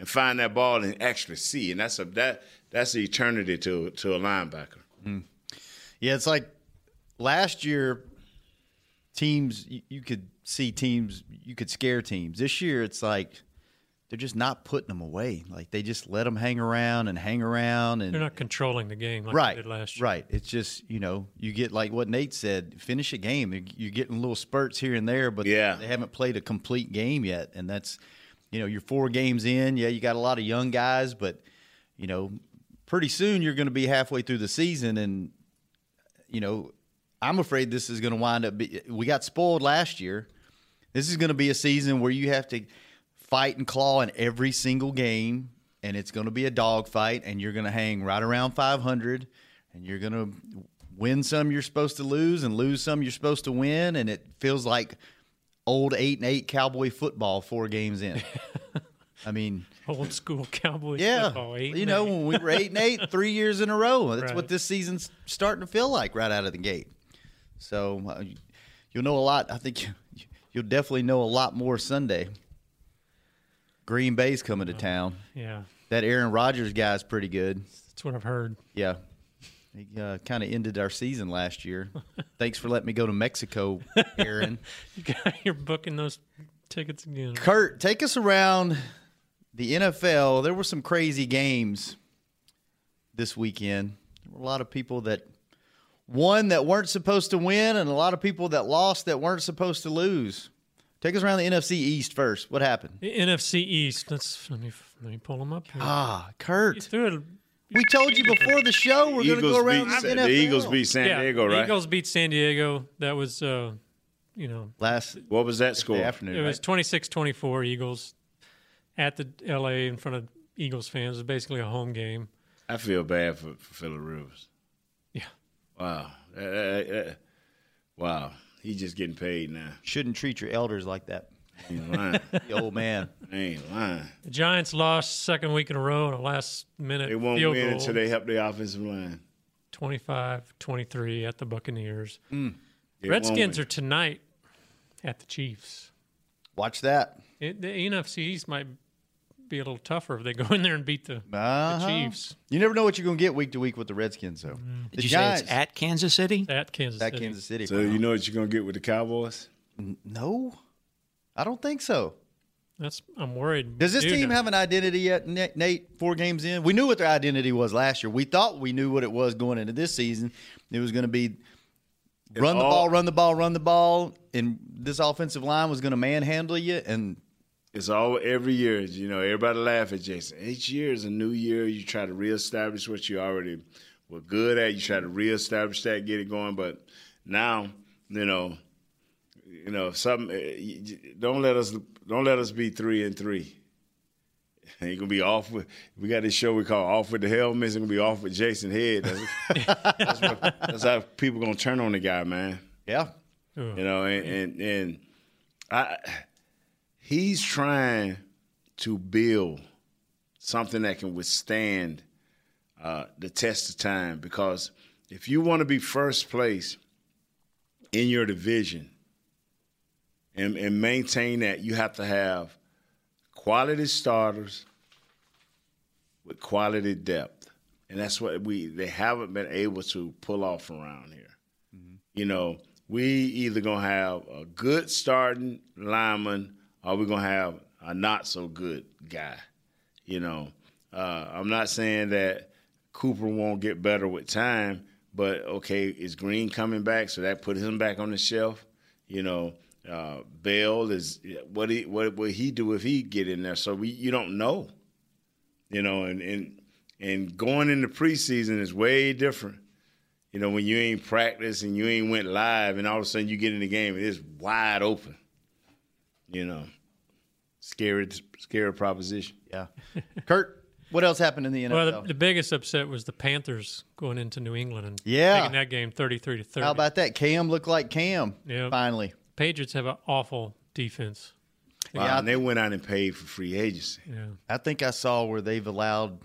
and find that ball and actually see, and that's a that that's the eternity to to a linebacker. Mm. Yeah, it's like last year. Teams, you, you could see teams, you could scare teams. This year, it's like they're just not putting them away. Like they just let them hang around and hang around, and They're not controlling the game like right, they did last year. right. It's just you know you get like what Nate said, finish a game. You're- You're getting little spurts here and there, but Yeah. they haven't played a complete game yet, and that's you know you're four games in. Yeah, you got a lot of young guys, but you know pretty soon you're going to be halfway through the season, and you know I'm afraid this is going to wind up. Be, we got spoiled last year. This is going to be a season where you have to fight and claw in every single game, and it's going to be a dogfight, and you're going to hang right around 500, and you're going to win some you're supposed to lose and lose some you're supposed to win, and it feels like old eight and eight cowboy football four games in. I mean, Old school cowboy yeah, football. You know when we were eight and eight three years in a row. That's Right. what this season's starting to feel like right out of the gate. So uh, you'll know a lot. I think you'll definitely know a lot more Sunday. Green Bay's coming to town. Yeah. That Aaron Rodgers guy's pretty good. That's what I've heard. Yeah. He uh, kind of ended our season last year. Thanks for letting me go to Mexico, Aaron. You got, you're booking those tickets again. Kurt, take us around the NFL. There were some crazy games this weekend. There were a lot of people that won that weren't supposed to win, and a lot of people that lost that weren't supposed to lose. Take us around the NFC East first. What happened? The NFC East. Let's let me let me pull them up here. Ah, Kurt. You threw it. We told you before the show we're going to go around beat the NFL. the Eagles beat San yeah, Diego, right? Eagles beat San Diego. That was, uh, you know, last. What was that score? afternoon. it was 26-24 Eagles at the L.A. in front of Eagles fans. It was basically a home game. I feel bad for, for Philip Rivers. Yeah. Wow. Uh, uh, uh, wow. He's just getting paid now. Shouldn't treat your elders like that. I ain't lying. The old man. I ain't lying. The Giants lost second week in a row in a last minute They won't field win goal. until they help the offensive line. 25-23 at the Buccaneers. They won't Redskins are tonight at the Chiefs. Watch that. It, the NFC East might be a little tougher if they go in there and beat the, Uh-huh. the Chiefs You never know what you're going to get week to week with the Redskins, though. The Did you say it's at Kansas City? at Kansas at City. Kansas City. So you know what you're gonna get with the Cowboys? No, I don't think so. That's I'm worried. Does this Dude, team have an identity yet, Nate? Four games in, we knew what their identity was last year. We thought we knew what it was going into this season. It was going to be run the all- ball, run the ball, run the ball, and this offensive line was going to manhandle you. And It's all every year. You know, everybody laugh at Jason. Each year is a new year. You try to reestablish what you already were good at. You try to reestablish that, get it going. But now, you know, you know, something. eh, you- you- Don't let us don't let us be three and three. Ain't gonna be off with. We got this show we call "Off with the Helmets." It's gonna be off with Jason Head. That's, that's, what, that's how people gonna turn on the guy, man. yeah, You know, and and, and I, he's trying to build something that can withstand uh, the test of time. Because if you want to be first place in your division and, and maintain that, you have to have quality starters with quality depth, and that's what we they haven't been able to pull off around here you know, we either gonna have a good starting lineman or we're gonna have a not so good guy. You know, uh, I'm not saying that Cooper won't get better with time, but okay, is Green coming back? So that put him back on the shelf. You know, uh, Bell is what he what will he do if he get in there? So we you don't know. You know, and and and going into preseason is way different. You know, when you ain't practiced and you ain't went live, and all of a sudden you get in the game, and it's wide open. You know, scary, scary proposition. yeah. Kurt, what else happened in the NFL? Well, the, the biggest upset was the Panthers going into New England and Yeah. taking that game thirty-three to thirty. How about that? Cam looked like Cam. Yeah. Finally. Patriots have an awful defense. Wow, Yeah, and they went out and paid for free agency. Yeah, I think I saw where they've allowed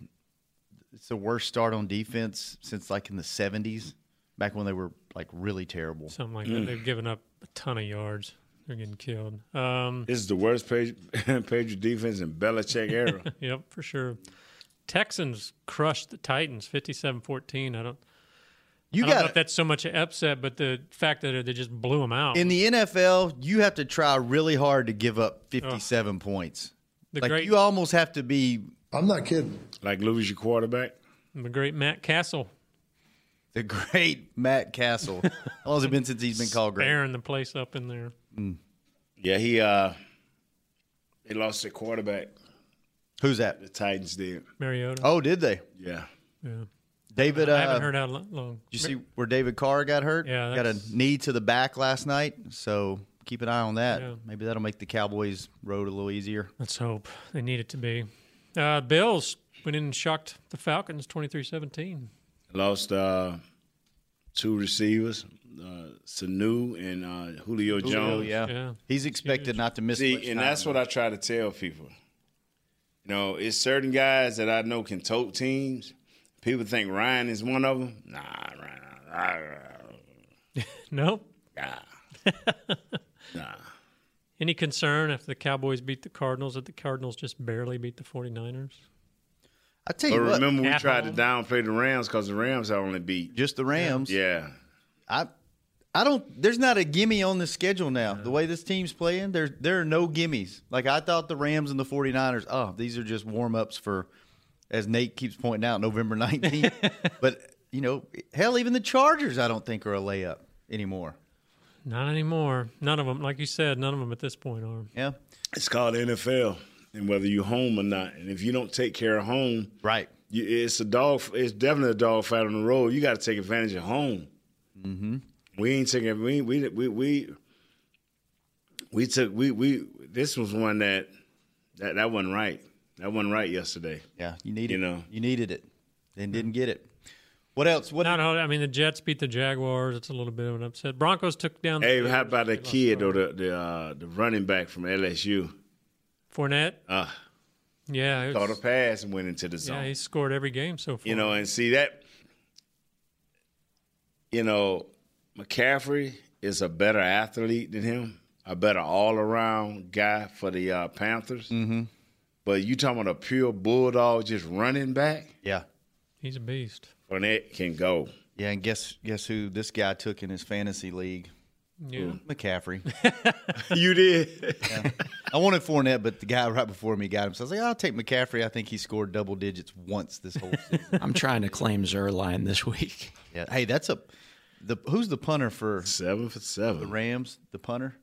it's the worst start on defense since like in the seventies, back when they were like really terrible. something like Mm. that. They've given up a ton of yards. They're getting killed. Um, This is the worst page, Patriot defense in Belichick era. yep, for sure. Texans crushed the Titans 57-14. I don't You I don't know got if that's so much an upset, but the fact that they just blew them out. in the NFL, you have to try really hard to give up 57 points. The like great- you almost have to be. I'm not kidding. Like lose your quarterback. the great Matt Cassel The great Matt Cassel. How long has it been since he's been called great? tearing the place up in there. Yeah, he uh they lost their quarterback. Who's that? The Titans did. Mariota. Oh, did they? Yeah. Yeah. David. Uh, I haven't heard how long. Did you see where David Carr got hurt? Yeah, got a knee to the back last night. So keep an eye on that. Yeah. Maybe that'll make the Cowboys' road a little easier. Let's hope they need it to be. Uh, Bills went in and shocked the Falcons 23-17. Lost uh two receivers, uh Sanu and uh Julio, Julio, Jones. yeah. Yeah. He's expected not to miss See, much and time, that's what I try to tell people. You know, it's certain guys that I know can tote teams. People think Ryan is one of them. Nah, Ryan. Nope. Nah. nah. Any concern if the Cowboys beat the Cardinals that the Cardinals just barely beat the 49ers? I tell But you what. remember, we At tried to downplay the Rams because the Rams had only beat just the Rams. Yeah. I I don't there's not a gimme on the schedule now. The way this team's playing, there there are no gimmies. Like I thought the Rams and the 49ers, oh, these are just warm-ups for as Nate keeps pointing out, November 19th. but, you know, hell even the Chargers I don't think are a layup anymore. Not anymore. None of them, like you said, none of them at this point are. Yeah. It's called NFL, and whether you're home or not, and if you don't take care of home, right, you, it's a dog. It's definitely a dog fight on the road. You got to take advantage of home. Mm-hmm. We ain't taking. We we we we we took. We we. This was one that that that wasn't right. That wasn't right yesterday. Yeah, you needed You know. you needed it and didn't get it. What else? What Not all, I mean, the Jets beat the Jaguars. It's a little bit of an upset. Broncos took down. the Hey, Bears. how about the kid or the the uh, the running back from LSU? Fournette? Uh, Yeah, it caught a pass and went into the zone. yeah, he scored every game so far. You know, and see that, you know, McCaffrey is a better athlete than him, a better all around guy for the uh, Panthers. Mm-hmm. But you talking about a pure bulldog just running back? Yeah. He's a beast. Fournette can go. Yeah, and guess guess who this guy took in his fantasy league? Yeah. McCaffrey. you did. Yeah. I wanted Fournette, but the guy right before me got him. So I was like, I'll take McCaffrey. I think he scored double digits once this whole season. I'm trying to claim Zerline this week. yeah. Hey, that's a the who's the punter for seven for seven? The Rams, the punter.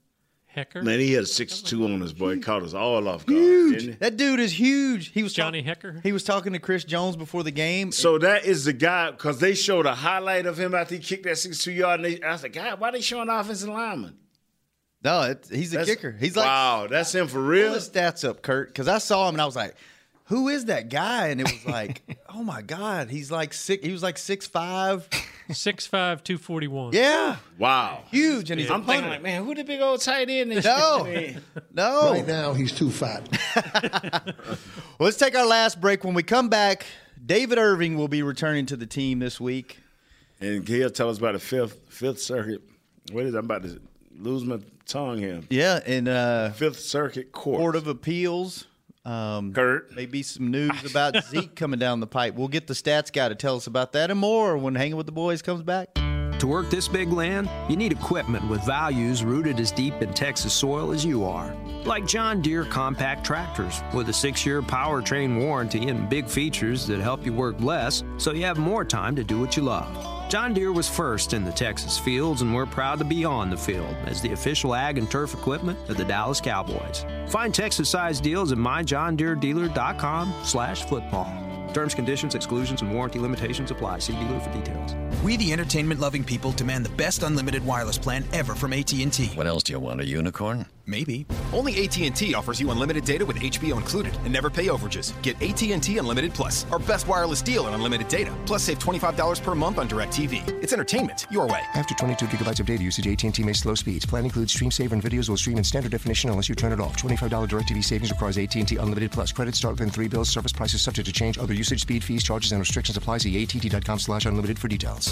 Hekker. Man, he had a six two on his boy. Caught us all off guard. Huge. That dude is huge. He was Johnny Hekker. He was talking to Chris Jones before the game. So that is the guy because they showed a highlight of him after he kicked that sixty-two yard. And they, I was like, God, why they showing offensive lineman? No, it, he's a That's- kicker. He's like wow, that's him for pull real. the stats up, Kurt, because I saw him and I was like, "Who is that guy?" And it was like, "Oh my god, he's like six. He was like six five. 6'5", 241. Yeah, Wow, huge. And he's I'm a thinking like, man, who the big old tight end is? No. No. Right now, he's too fat. Well, let's take our last break. When we come back, David Irving will be returning to the team this week. And he'll tell us about the fifth Fifth Circuit. What is? I'm about to lose my tongue here. Yeah, in uh, Fifth Circuit Court. Court of Appeals. Um, Kurt. Maybe some news about Zeke coming down the pipe. We'll get the stats guy to tell us about that and more when Hanging with the Boys comes back. To work this big land, you need equipment with values rooted as deep in Texas soil as you are. Like John Deere compact tractors with a six year powertrain warranty and big features that help you work less so you have more time to do what you love. John Deere was first in the Texas fields, and we're proud to be on the field as the official ag and turf equipment of the Dallas Cowboys. Find Texas-sized deals at myjohndeeredealer.com slash football. Terms, conditions, exclusions, and warranty limitations apply. See dealer for details. We, the entertainment-loving people, demand the best unlimited wireless plan ever from AT&T. What else do you want? A unicorn? Maybe. Only AT&T offers you unlimited data with HBO included and never pay overages. Get AT&T Unlimited Plus, our best wireless deal on unlimited data. Plus save $25 per month on DirecTV. It's entertainment your way. After 22 gigabytes of data usage, AT&T may slow speeds. Plan includes stream saver and videos will stream in standard definition unless you turn it off. $25 DirecTV savings requires AT&T Unlimited Plus. Credit start within three bills. Service prices subject to change. Other usage, speed, fees, charges, and restrictions apply. See att.com slash unlimited for details.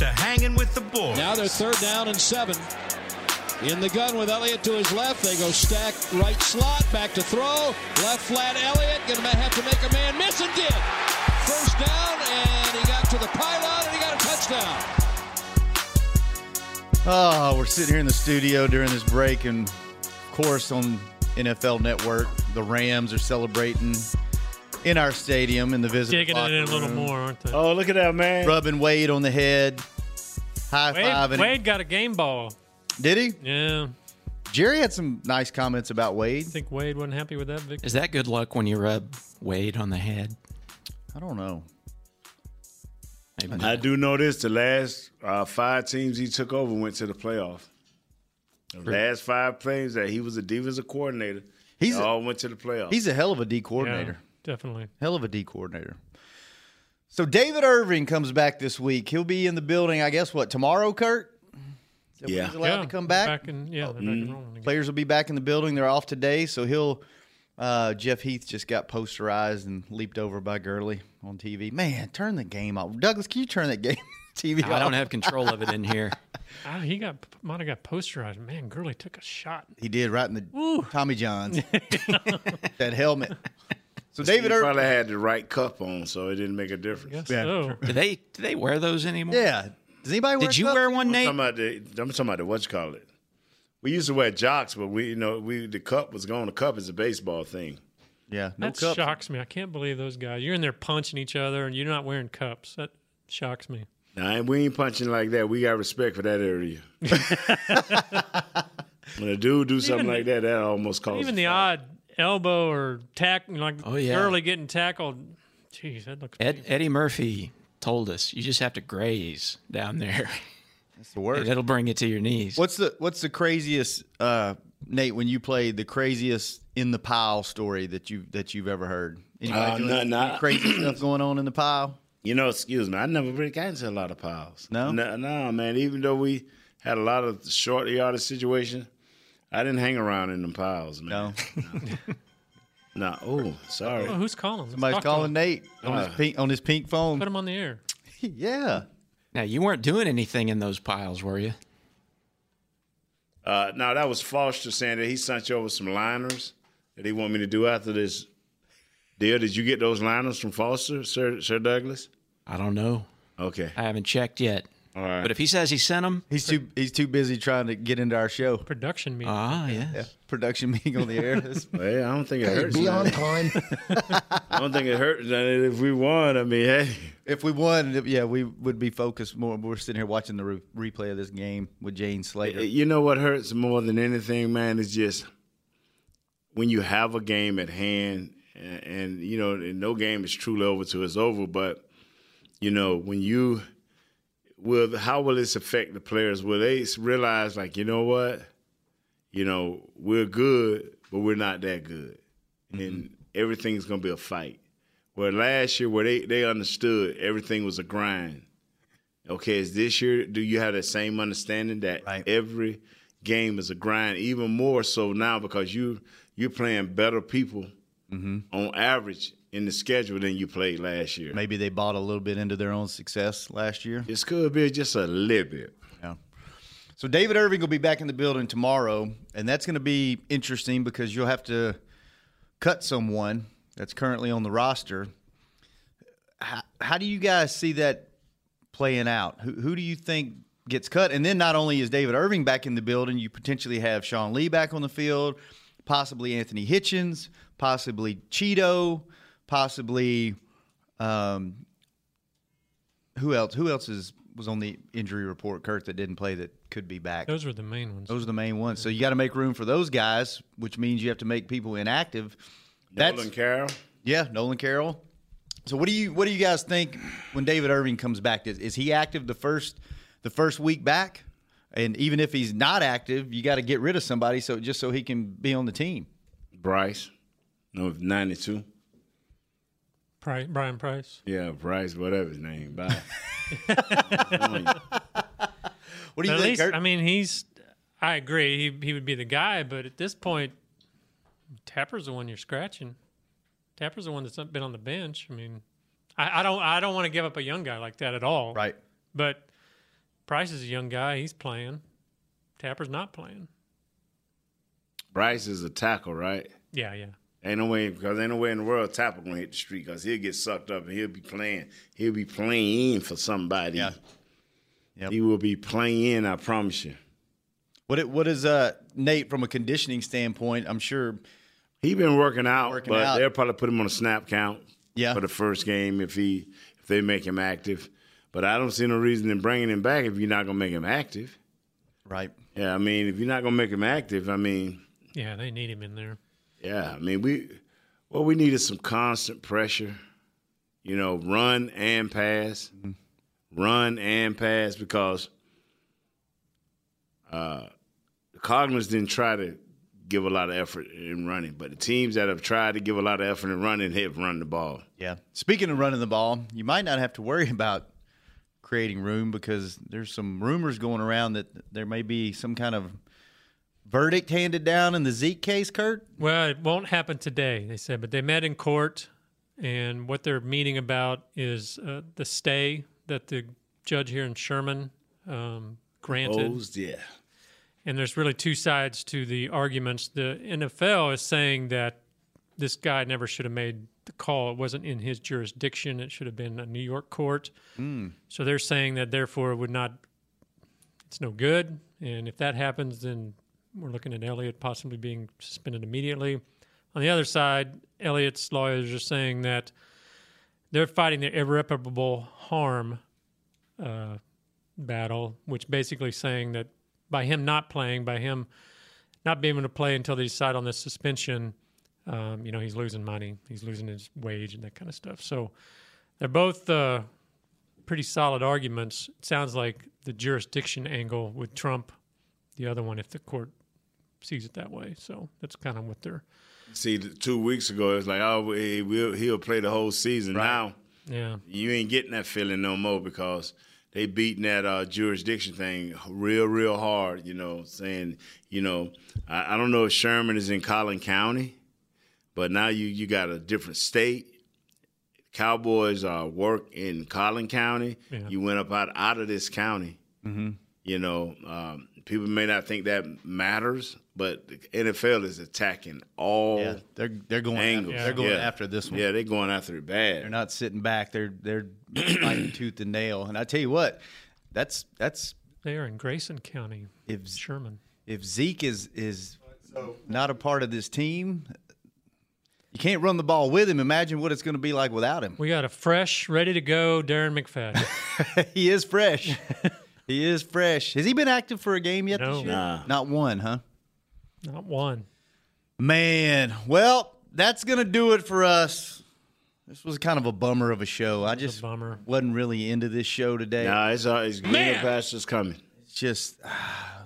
to hanging with the boys. Now they're third down and seven. In the gun with Elliott to his left. They go stack right slot, back to throw. Left flat Elliott. Gonna have to make a man miss and did. First down, and he got to the pylon and he got a touchdown. Oh, we're sitting here in the studio during this break, and of course, on NFL Network, the Rams are celebrating in our stadium in the visitor Digging it locker in a little room. more, aren't they? Oh, look at that, man. Rubbing Wade on the head, high five. Wade, Wade got a game ball. Did he? Yeah. Jerry had some nice comments about Wade. I think Wade wasn't happy with that victory. Is that good luck when you rub Wade on the head? I don't know. Maybe I do know this: the last uh, five teams he took over went to the playoff. The last five plays that he was a defensive coordinator, He's they a- all went to the playoff. He's a hell of a D coordinator. Definitely. Hell of a D coordinator. So David Irving comes back this week. He'll be in the building, I guess, what, tomorrow, Kurt? Is that when Yeah. He's allowed Yeah, to come back? back in- yeah, they're back Mm. and again. Players will be back in the building. They're off today, so he'll. Uh, Jeff Heath just got posterized and leaped over by Gurley on TV. Man, turn the game off. Douglas, can you turn that game TV off? I don't have control of it in here. Ah, he got might have got posterized. Man, Gurley took a shot. He did right in the Ooh. Tommy Johns. that helmet. So David he Irving. probably had the right cup on, so it didn't make a difference. Yeah. Oh. so. Do they do they wear those anymore? Yeah. Does anybody wear Did you cups? wear one, I'm Nate? talking about the. I'm talking about the what you call it. We used to wear jocks, but we, you know, we the cup was gone. The cup is a baseball thing. Yeah, no that cups. shocks me. I can't believe those guys. You're in there punching each other, and you're not wearing cups. That shocks me. Nah, we ain't punching like that. We got respect for that area. when a dude do something Even- like that, that almost causes. Even the odd elbow or tack, like Oh, yeah. Gurley getting tackled. Jeez, that looks. Ed, Eddie Murphy told us you just have to graze down there. That's the worst. And it'll bring it to your knees. What's the What's the craziest, uh, Nate? When you played, the craziest in the pile story that you that you've ever heard? Uh, doing no, any no. crazy stuff going on in the pile? You know, excuse me, I never really got into a lot of piles. No? no, no, man. Even though we had a lot of short yardage situations, I didn't hang around in them piles, man. No. No. Oh, sorry. Oh, who's calling? Let's Somebody's talk to calling him. Nate on Uh. his pink on his pink phone. Put him on the air. yeah. Now you weren't doing anything in those piles, were you? Uh, now that was Foster saying that he sent you over some liners that he want me to do after this deal. Did you get those liners from Foster, Sir Sir Douglas? I don't know. Okay. I haven't checked yet. All right. But if he says he sent them, He's too he's too busy trying to get into our show. Production meeting. ah, yes. Yeah, production meeting on the air. That's- Hey, I don't think it hurts. Be man. on time. I don't think it hurts. If we won, I mean, hey. if we won, yeah, we would be focused more. We're sitting here watching the re- replay of this game with Jane Slater. You know what hurts more than anything, man, is just when you have a game at hand, and, and you know, and no game is truly over till it's over. But you know, when you will, how will this affect the players? Will they realize, like, you know what, you know, we're good, but we're not that good, and mm-hmm. everything's gonna be a fight. Where last year, where they they understood everything was a grind. Okay, is this year? Do you have that same understanding that every game is a grind? Even more so now because you you're playing better people mm-hmm. on average in the schedule than you played last year. Maybe they bought a little bit into their own success last year. This could be just a little bit. Yeah. So David Irving will be back in the building tomorrow, and that's going to be interesting because you'll have to cut someone that's currently on the roster. How, how do you guys see that playing out? Who, who do you think gets cut? And then not only is David Irving back in the building, you potentially have Sean Lee back on the field, possibly Anthony Hitchens, possibly Cheeto, possibly um, who else? Who else is was on the injury report, Kurt, that didn't play that could be back? Those were the main ones. Those are the main ones. So you got to make room for those guys, which means you have to make people inactive. Nolan Carroll. Yeah, Nolan Carroll. So what do you what do you guys think when David Irving comes back? Is, is he active the first the first week back, And even if he's not active, you got to get rid of somebody so just so he can be on the team. Bryce, no, 92. Price, Brian Price. Yeah, Bryce, whatever his name. Bye. What do you At think, least, Kurt? I mean, he's. I agree. He he would be the guy, but at this point, Tapper's the one you're scratching. Tapper's the one that's been on the bench. I mean, I, I don't I don't want to give up a young guy like that at all. Right. But Price is a young guy. He's playing. Tapper's not playing. Bryce is a tackle, right? Yeah, yeah. Ain't no way because ain't no way in the world Tapper gonna hit the street because he'll get sucked up and he'll be playing. He'll be playing in for somebody. Yeah. He will be playing. I promise you. What it, what is uh Nate from a conditioning standpoint? I'm sure he been working out, Working but out. they'll probably put him on a snap count. Yeah. for the first game if he if they make him active. But I don't see no reason in bringing him back if you're not gonna make him active. Right. Yeah, I mean, if you're not gonna make him active, I mean, Yeah, they need him in there. Yeah, I mean, we well, we needed some constant pressure. You know, run and pass, run and pass because uh, the Cardinals didn't try to give a lot of effort in running, but the teams that have tried to give a lot of effort in running have run the ball. Yeah. Speaking of running the ball, you might not have to worry about creating room because there's some rumors going around that there may be some kind of verdict handed down in the Zeke case, Kurt. Well, it won't happen today, they said, but they met in court, and what they're meeting about is uh, the stay that the judge here in Sherman um, granted. Yeah. And there's really two sides to the arguments. The NFL is saying that this guy never should have made the call. It wasn't in his jurisdiction. It should have been a New York court. Mm. So they're saying that therefore it would not. It's no good. And if that happens, then we're looking at Elliott possibly being suspended immediately. On the other side, Elliott's lawyers are saying that they're fighting the irreparable harm uh, battle, which basically saying that by him not playing, by him not being able to play until they decide on this suspension, um, you know, he's losing money, he's losing his wage and that kind of stuff. So they're both uh, pretty solid arguments. It sounds like the jurisdiction angle with trump the other one if the court sees it that way. So that's kind of what they're. See, two weeks ago, it was like, oh, he will, he'll play the whole season. Now, Yeah. you ain't getting that feeling no more because they beating that uh, jurisdiction thing real, real hard. You know, saying, you know, I, I don't know if Sherman is in Collin County, but now you you got a different state. Cowboys uh, work in Collin County. Yeah. You went up out out of this county. Mm-hmm. You know, um, people may not think that matters, but the NFL is attacking all Yeah, they're they're going angles. After, they're going Yeah. after this one. Yeah, they're going after it bad. They're not sitting back. They're they're fighting tooth and nail. And I tell you what, that's that's They are in Grayson County. If Sherman. if Zeke is is not a part of this team, you can't run the ball with him. Imagine what it's going to be like without him. We got a fresh, ready to go Darren McFadden. he is fresh. he is fresh. Has he been active for a game yet No. this year? Nah. Not one, huh? Not one. Man, well, that's gonna do it for us. This was kind of a bummer of a show. I just bummer. wasn't really into this show today. Nah, it's uh, it's greener pastures coming. It's just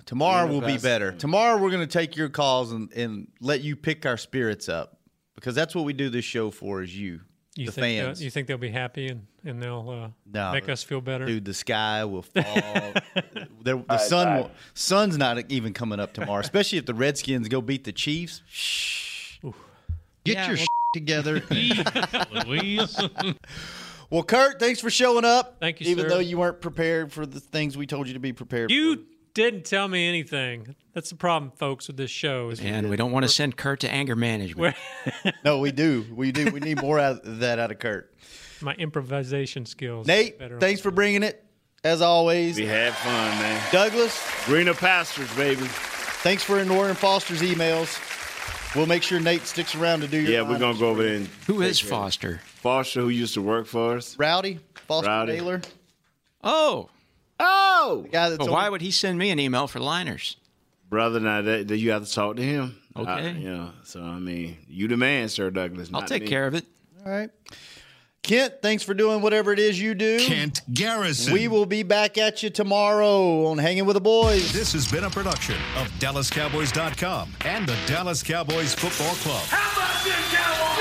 tomorrow Greener will be pastures better. Tomorrow we're gonna take your calls and, and let you pick our spirits up because that's what we do this show for is you, You the think fans. you think they'll be happy and, and they'll uh, No, make us feel better? Dude, the sky will fall. the the right, sun, bye. will, sun's not even coming up tomorrow. Especially if the Redskins go beat the Chiefs. Shh. Get Yeah, your well- together. Louise. Well, Kurt, thanks for showing up. Thank you, Even sir. though you weren't prepared for the things we told you to be prepared You didn't tell me anything. That's the problem, folks, with this show. Is And we don't want to send Kurt to anger management. No, we do. We do. We need more out of that out of Kurt. my improvisation skills. Nate, thanks for bringing it. As always, We had fun, man. Douglas, Greener pastures, baby. thanks for ignoring Foster's emails. We'll make sure Nate sticks around to do your Yeah, we're gonna go over there and Who is take care of it. Foster? Foster, who used to work for us. Rowdy, Foster Rowdy. Taylor. Oh. Oh, the guy well, why would he send me an email for liners? Brother, now that, that you have to talk to him. Okay. yeah. you know, so I mean, you the man, Sir Douglas. I'll take me. care of it. All right. Kent, thanks for doing whatever it is you do. Kent Garrison. We will be back at you tomorrow on Hanging with the Boys. This has been a production of DallasCowboys.com and the Dallas Cowboys Football Club. How about this, Cowboys?